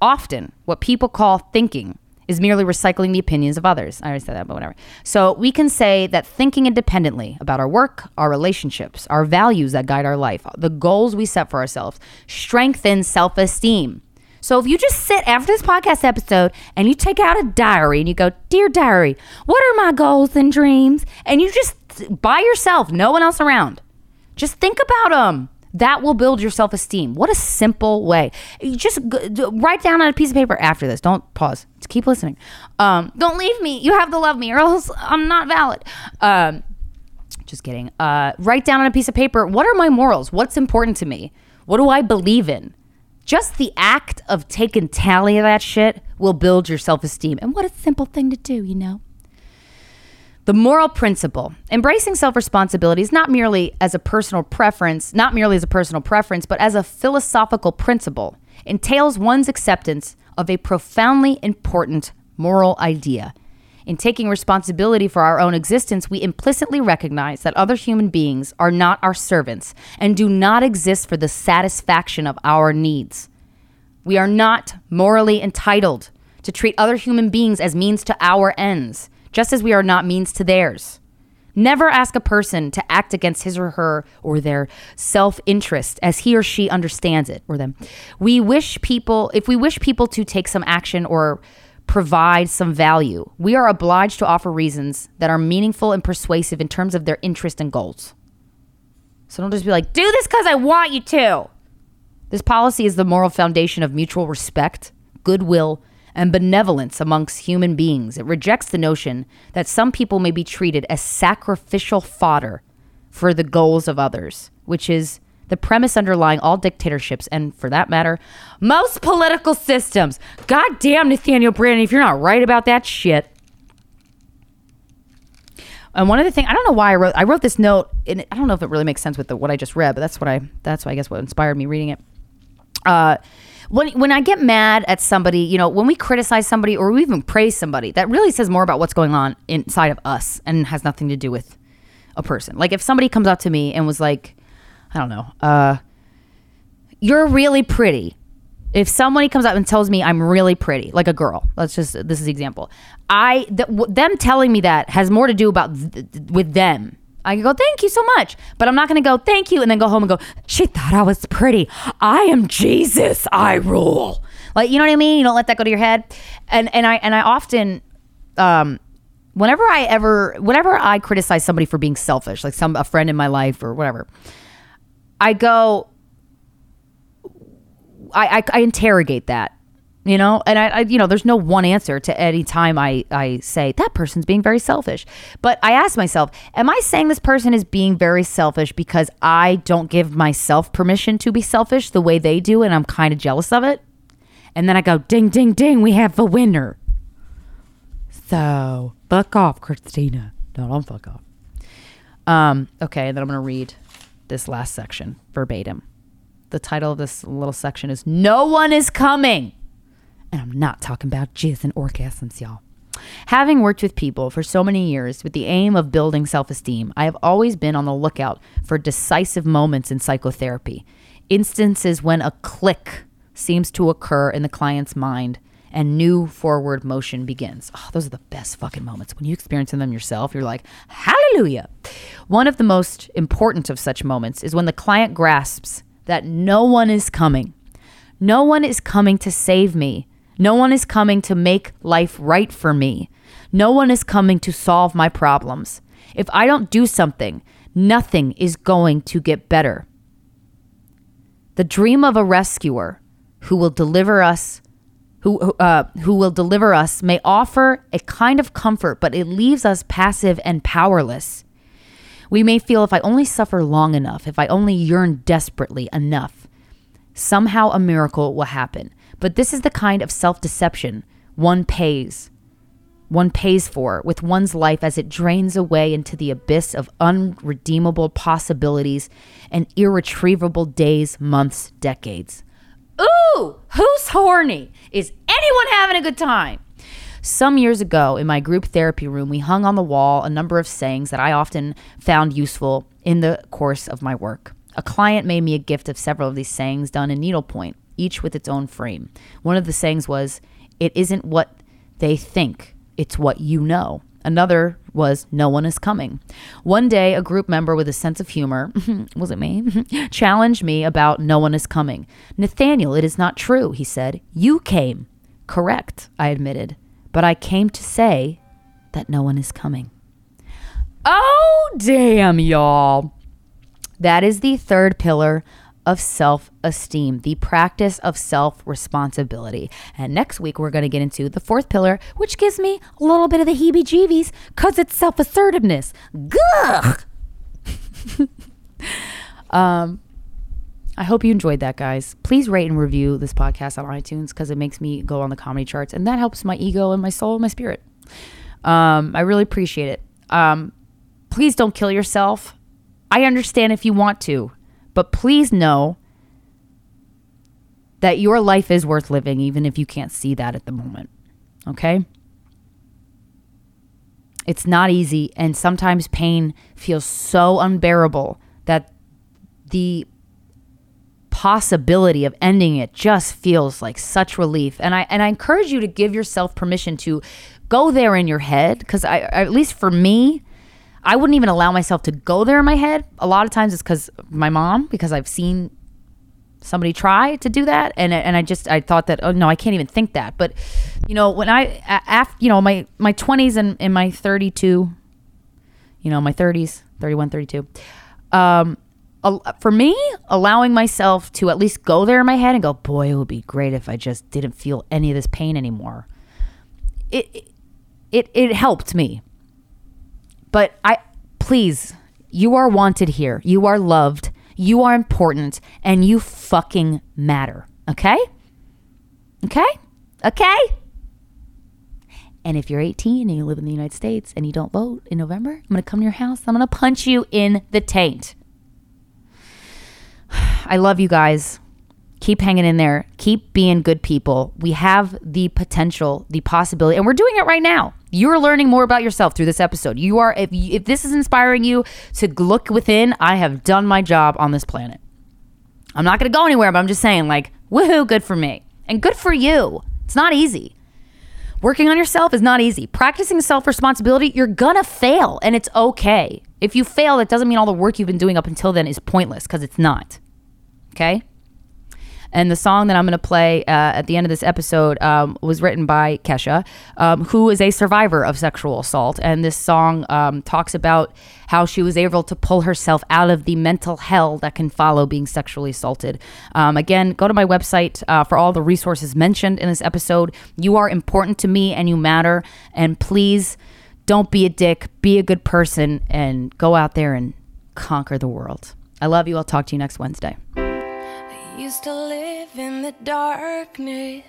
Often, what people call thinking is merely recycling the opinions of others. I already said that, but whatever. So we can say that thinking independently about our work, our relationships, our values that guide our life, the goals we set for ourselves, strengthens self esteem. So if you just sit after this podcast episode and you take out a diary and you go, Dear diary, what are my goals and dreams? And you just by yourself, no one else around, just think about them. That will build your self esteem. What a simple way. You just write down on a piece of paper after this. Don't pause. Just keep listening. Um, don't leave me. You have to love me, or else I'm not valid. Um, just kidding. Uh, write down on a piece of paper what are my morals? What's important to me? What do I believe in? Just the act of taking tally of that shit will build your self esteem. And what a simple thing to do, you know? The moral principle. Embracing self responsibility is not merely as a personal preference, not merely as a personal preference, but as a philosophical principle, entails one's acceptance of a profoundly important moral idea. In taking responsibility for our own existence, we implicitly recognize that other human beings are not our servants and do not exist for the satisfaction of our needs. We are not morally entitled to treat other human beings as means to our ends, just as we are not means to theirs. Never ask a person to act against his or her or their self interest as he or she understands it or them. We wish people, if we wish people to take some action or provide some value, we are obliged to offer reasons that are meaningful and persuasive in terms of their interest and goals. So don't just be like, do this because I want you to. This policy is the moral foundation of mutual respect, goodwill, and benevolence amongst human beings. It rejects the notion that some people may be treated as sacrificial fodder for the goals of others, which is the premise underlying all dictatorships and, for that matter, most political systems. God damn, Nathaniel Branden, if you're not right about that shit. And one of the things I don't know why I wrote I wrote this note, and I don't know if it really makes sense with the, what I just read, but that's what I that's why I guess what inspired me reading it. Uh, when when I get mad at somebody, you know, when we criticize somebody or we even praise somebody, that really says more about what's going on inside of us and has nothing to do with a person. Like if somebody comes up to me and was like, I don't know, uh, you're really pretty. If somebody comes up and tells me I'm really pretty, like a girl, let's just this is the example. I th- w- them telling me that has more to do about th- th- with them. I can go, thank you so much, but I'm not going to go, thank you, and then go home and go, she thought I was pretty. I am Jesus. I rule. Like you know what I mean? You don't let that go to your head. And and I and I often, um, whenever I ever, whenever I criticize somebody for being selfish, like some a friend in my life or whatever, I go, I, I, I interrogate that, you know, and I, I, you know, there's no one answer to any time I, I say that person's being very selfish. But I ask myself, am I saying this person is being very selfish because I don't give myself permission to be selfish the way they do and I'm kind of jealous of it? And then I go, ding, ding, ding, we have a winner. So, fuck off, Krystyna. No, don't fuck off. Um, okay, then I'm to read this last section verbatim. The title of this little section is No One is Coming. And I'm not talking about jizz and orgasms, y'all. Having worked with people for so many years with the aim of building self esteem, I have always been on the lookout for decisive moments in psychotherapy, instances when a click seems to occur in the client's mind and new forward motion begins. Oh, those are the best fucking moments. When you experience them yourself, you're like, hallelujah. One of the most important of such moments is when the client grasps that no one is coming. No one is coming to save me. No one is coming to make life right for me. No one is coming to solve my problems. If I don't do something, nothing is going to get better. The dream of a rescuer who will deliver us who uh, who will deliver us may offer a kind of comfort, but it leaves us passive and powerless. We may feel if I only suffer long enough, if I only yearn desperately enough, somehow a miracle will happen. But this is the kind of self-deception one pays one pays for with one's life as it drains away into the abyss of unredeemable possibilities and irretrievable days, months, decades. Ooh, who's horny? Is anyone having a good time? Some years ago, in my group therapy room, we hung on the wall a number of sayings that I often found useful in the course of my work. A client made me a gift of several of these sayings done in needlepoint, each with its own frame. One of the sayings was, It isn't what they think, it's what you know. Another was no one is coming. One day, a group member with a sense of humor, was it me, challenged me about no one is coming. Nathaniel, it is not true, he said. You came. Correct, I admitted. But I came to say that no one is coming. Oh, damn, y'all. That is the third pillar of self esteem, the practice of self responsibility. And next week, we're going to get into the fourth pillar, which gives me a little bit of the heebie jeebies because it's self assertiveness. Gah! um, I hope you enjoyed that, guys. Please rate and review this podcast on iTunes because it makes me go on the comedy charts, and that helps my ego and my soul and my spirit. Um, I really appreciate it. Um, please don't kill yourself. I understand if you want to, but please know that your life is worth living, even if you can't see that at the moment. Okay? It's not easy, and sometimes pain feels so unbearable that the possibility of ending it just feels like such relief. And I and I encourage you to give yourself permission to go there in your head because at least for me, I wouldn't even allow myself to go there in my head. A lot of times it's because my mom, because I've seen somebody try to do that, and and I just I thought that oh no, I can't even think that. But you know when I after you know my my twenties and in my thirty two, you know my thirties, 31, 32. Um, for me, allowing myself to at least go there in my head and go, boy, it would be great if I just didn't feel any of this pain anymore. It it it helped me. But I please, you are wanted here. You are loved. You are important and you fucking matter. Okay? Okay? Okay? And if you're 18 and you live in the United States and you don't vote in November, I'm going to come to your house. I'm going to punch you in the taint. I love you guys. Keep hanging in there. Keep being good people. We have the potential, the possibility, and we're doing it right now. You're learning more about yourself through this episode. You are, if, if this is inspiring you to look within, I have done my job on this planet. I'm not going to go anywhere, but I'm just saying, like, woohoo, good for me. And good for you. It's not easy. Working on yourself is not easy. Practicing self responsibility, you're to fail, and it's okay. If you fail, that doesn't mean all the work you've been doing up until then is pointless, because it's not. Okay. And the song that I'm going to play uh, at the end of this episode um, was written by Kesha, um, who is a survivor of sexual assault. And this song um, talks about how she was able to pull herself out of the mental hell that can follow being sexually assaulted. Um, again, go to my website uh, for all the resources mentioned in this episode. You are important to me and you matter. And please don't be a dick, be a good person, and go out there and conquer the world. I love you. I'll talk to you next Wednesday used to live in the darkness.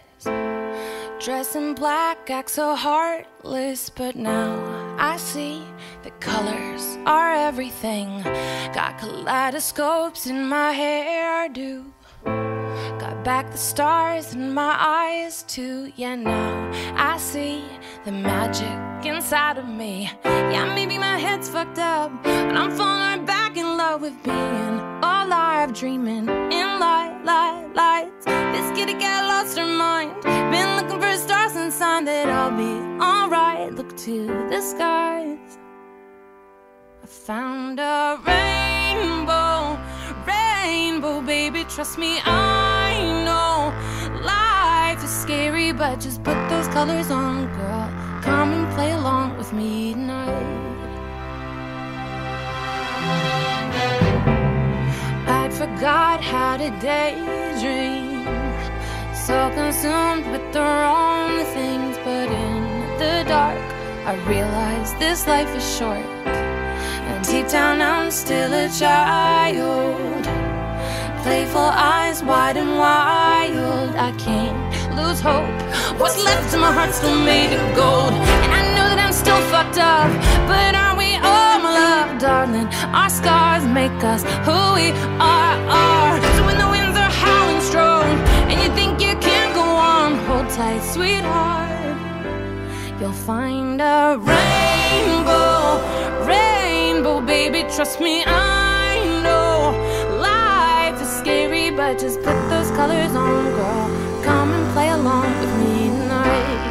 Dress in black, act so heartless. But now I see that colors are everything. Got kaleidoscopes in my hairdo. Got back the stars in my eyes too. Yeah, now I see the magic inside of me. Yeah, maybe my head's fucked up, but I'm falling back in love with being alive, dreaming in light, light, lights. This kitty got lost her mind. Been looking for stars and sign that I'll be alright. Look to the skies. I found a rainbow, rainbow, baby. Trust me, I know life is scary, but just put those colors on, girl. Come and play along with me tonight. I'd forgot how to daydream. So consumed with the wrong things, but in the dark, I realized this life is short. And deep down, I'm still a child. Playful eyes wide and wild. I can't lose hope. What's left of my heart still made of gold. And I know that I'm still fucked up, but aren't we all, my love, darling? Our scars make us who we are. are. So when the winds are howling strong, and you think you can't go on, hold tight, sweetheart. You'll find a rainbow, rainbow, baby. Trust me, I but just put those colors on, girl come and play along with me tonight.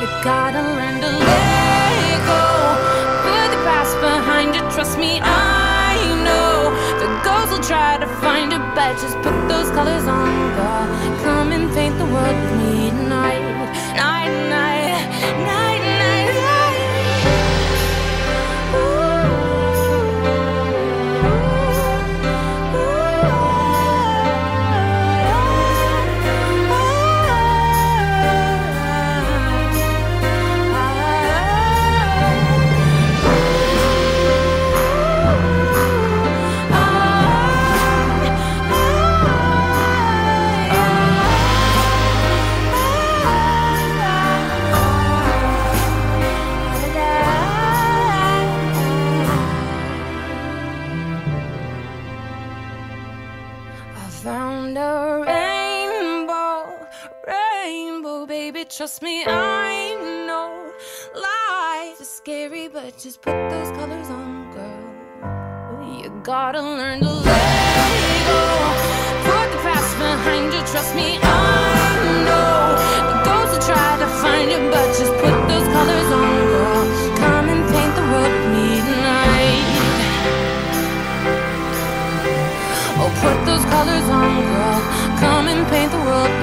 You gotta learn to let go. Put the past behind you, trust me, I know. The ghosts will try to find you, but just put those colors on, girl. Come and paint the world with me tonight. Night, night, night, night, Trust me, I know life is scary, but just put those colors on, girl. You gotta learn to let go. Put the past behind you. Trust me, I know the ghosts will try to find you, but just put those colors on, girl. Come and paint the world with. Oh, put those colors on, girl. Come and paint the world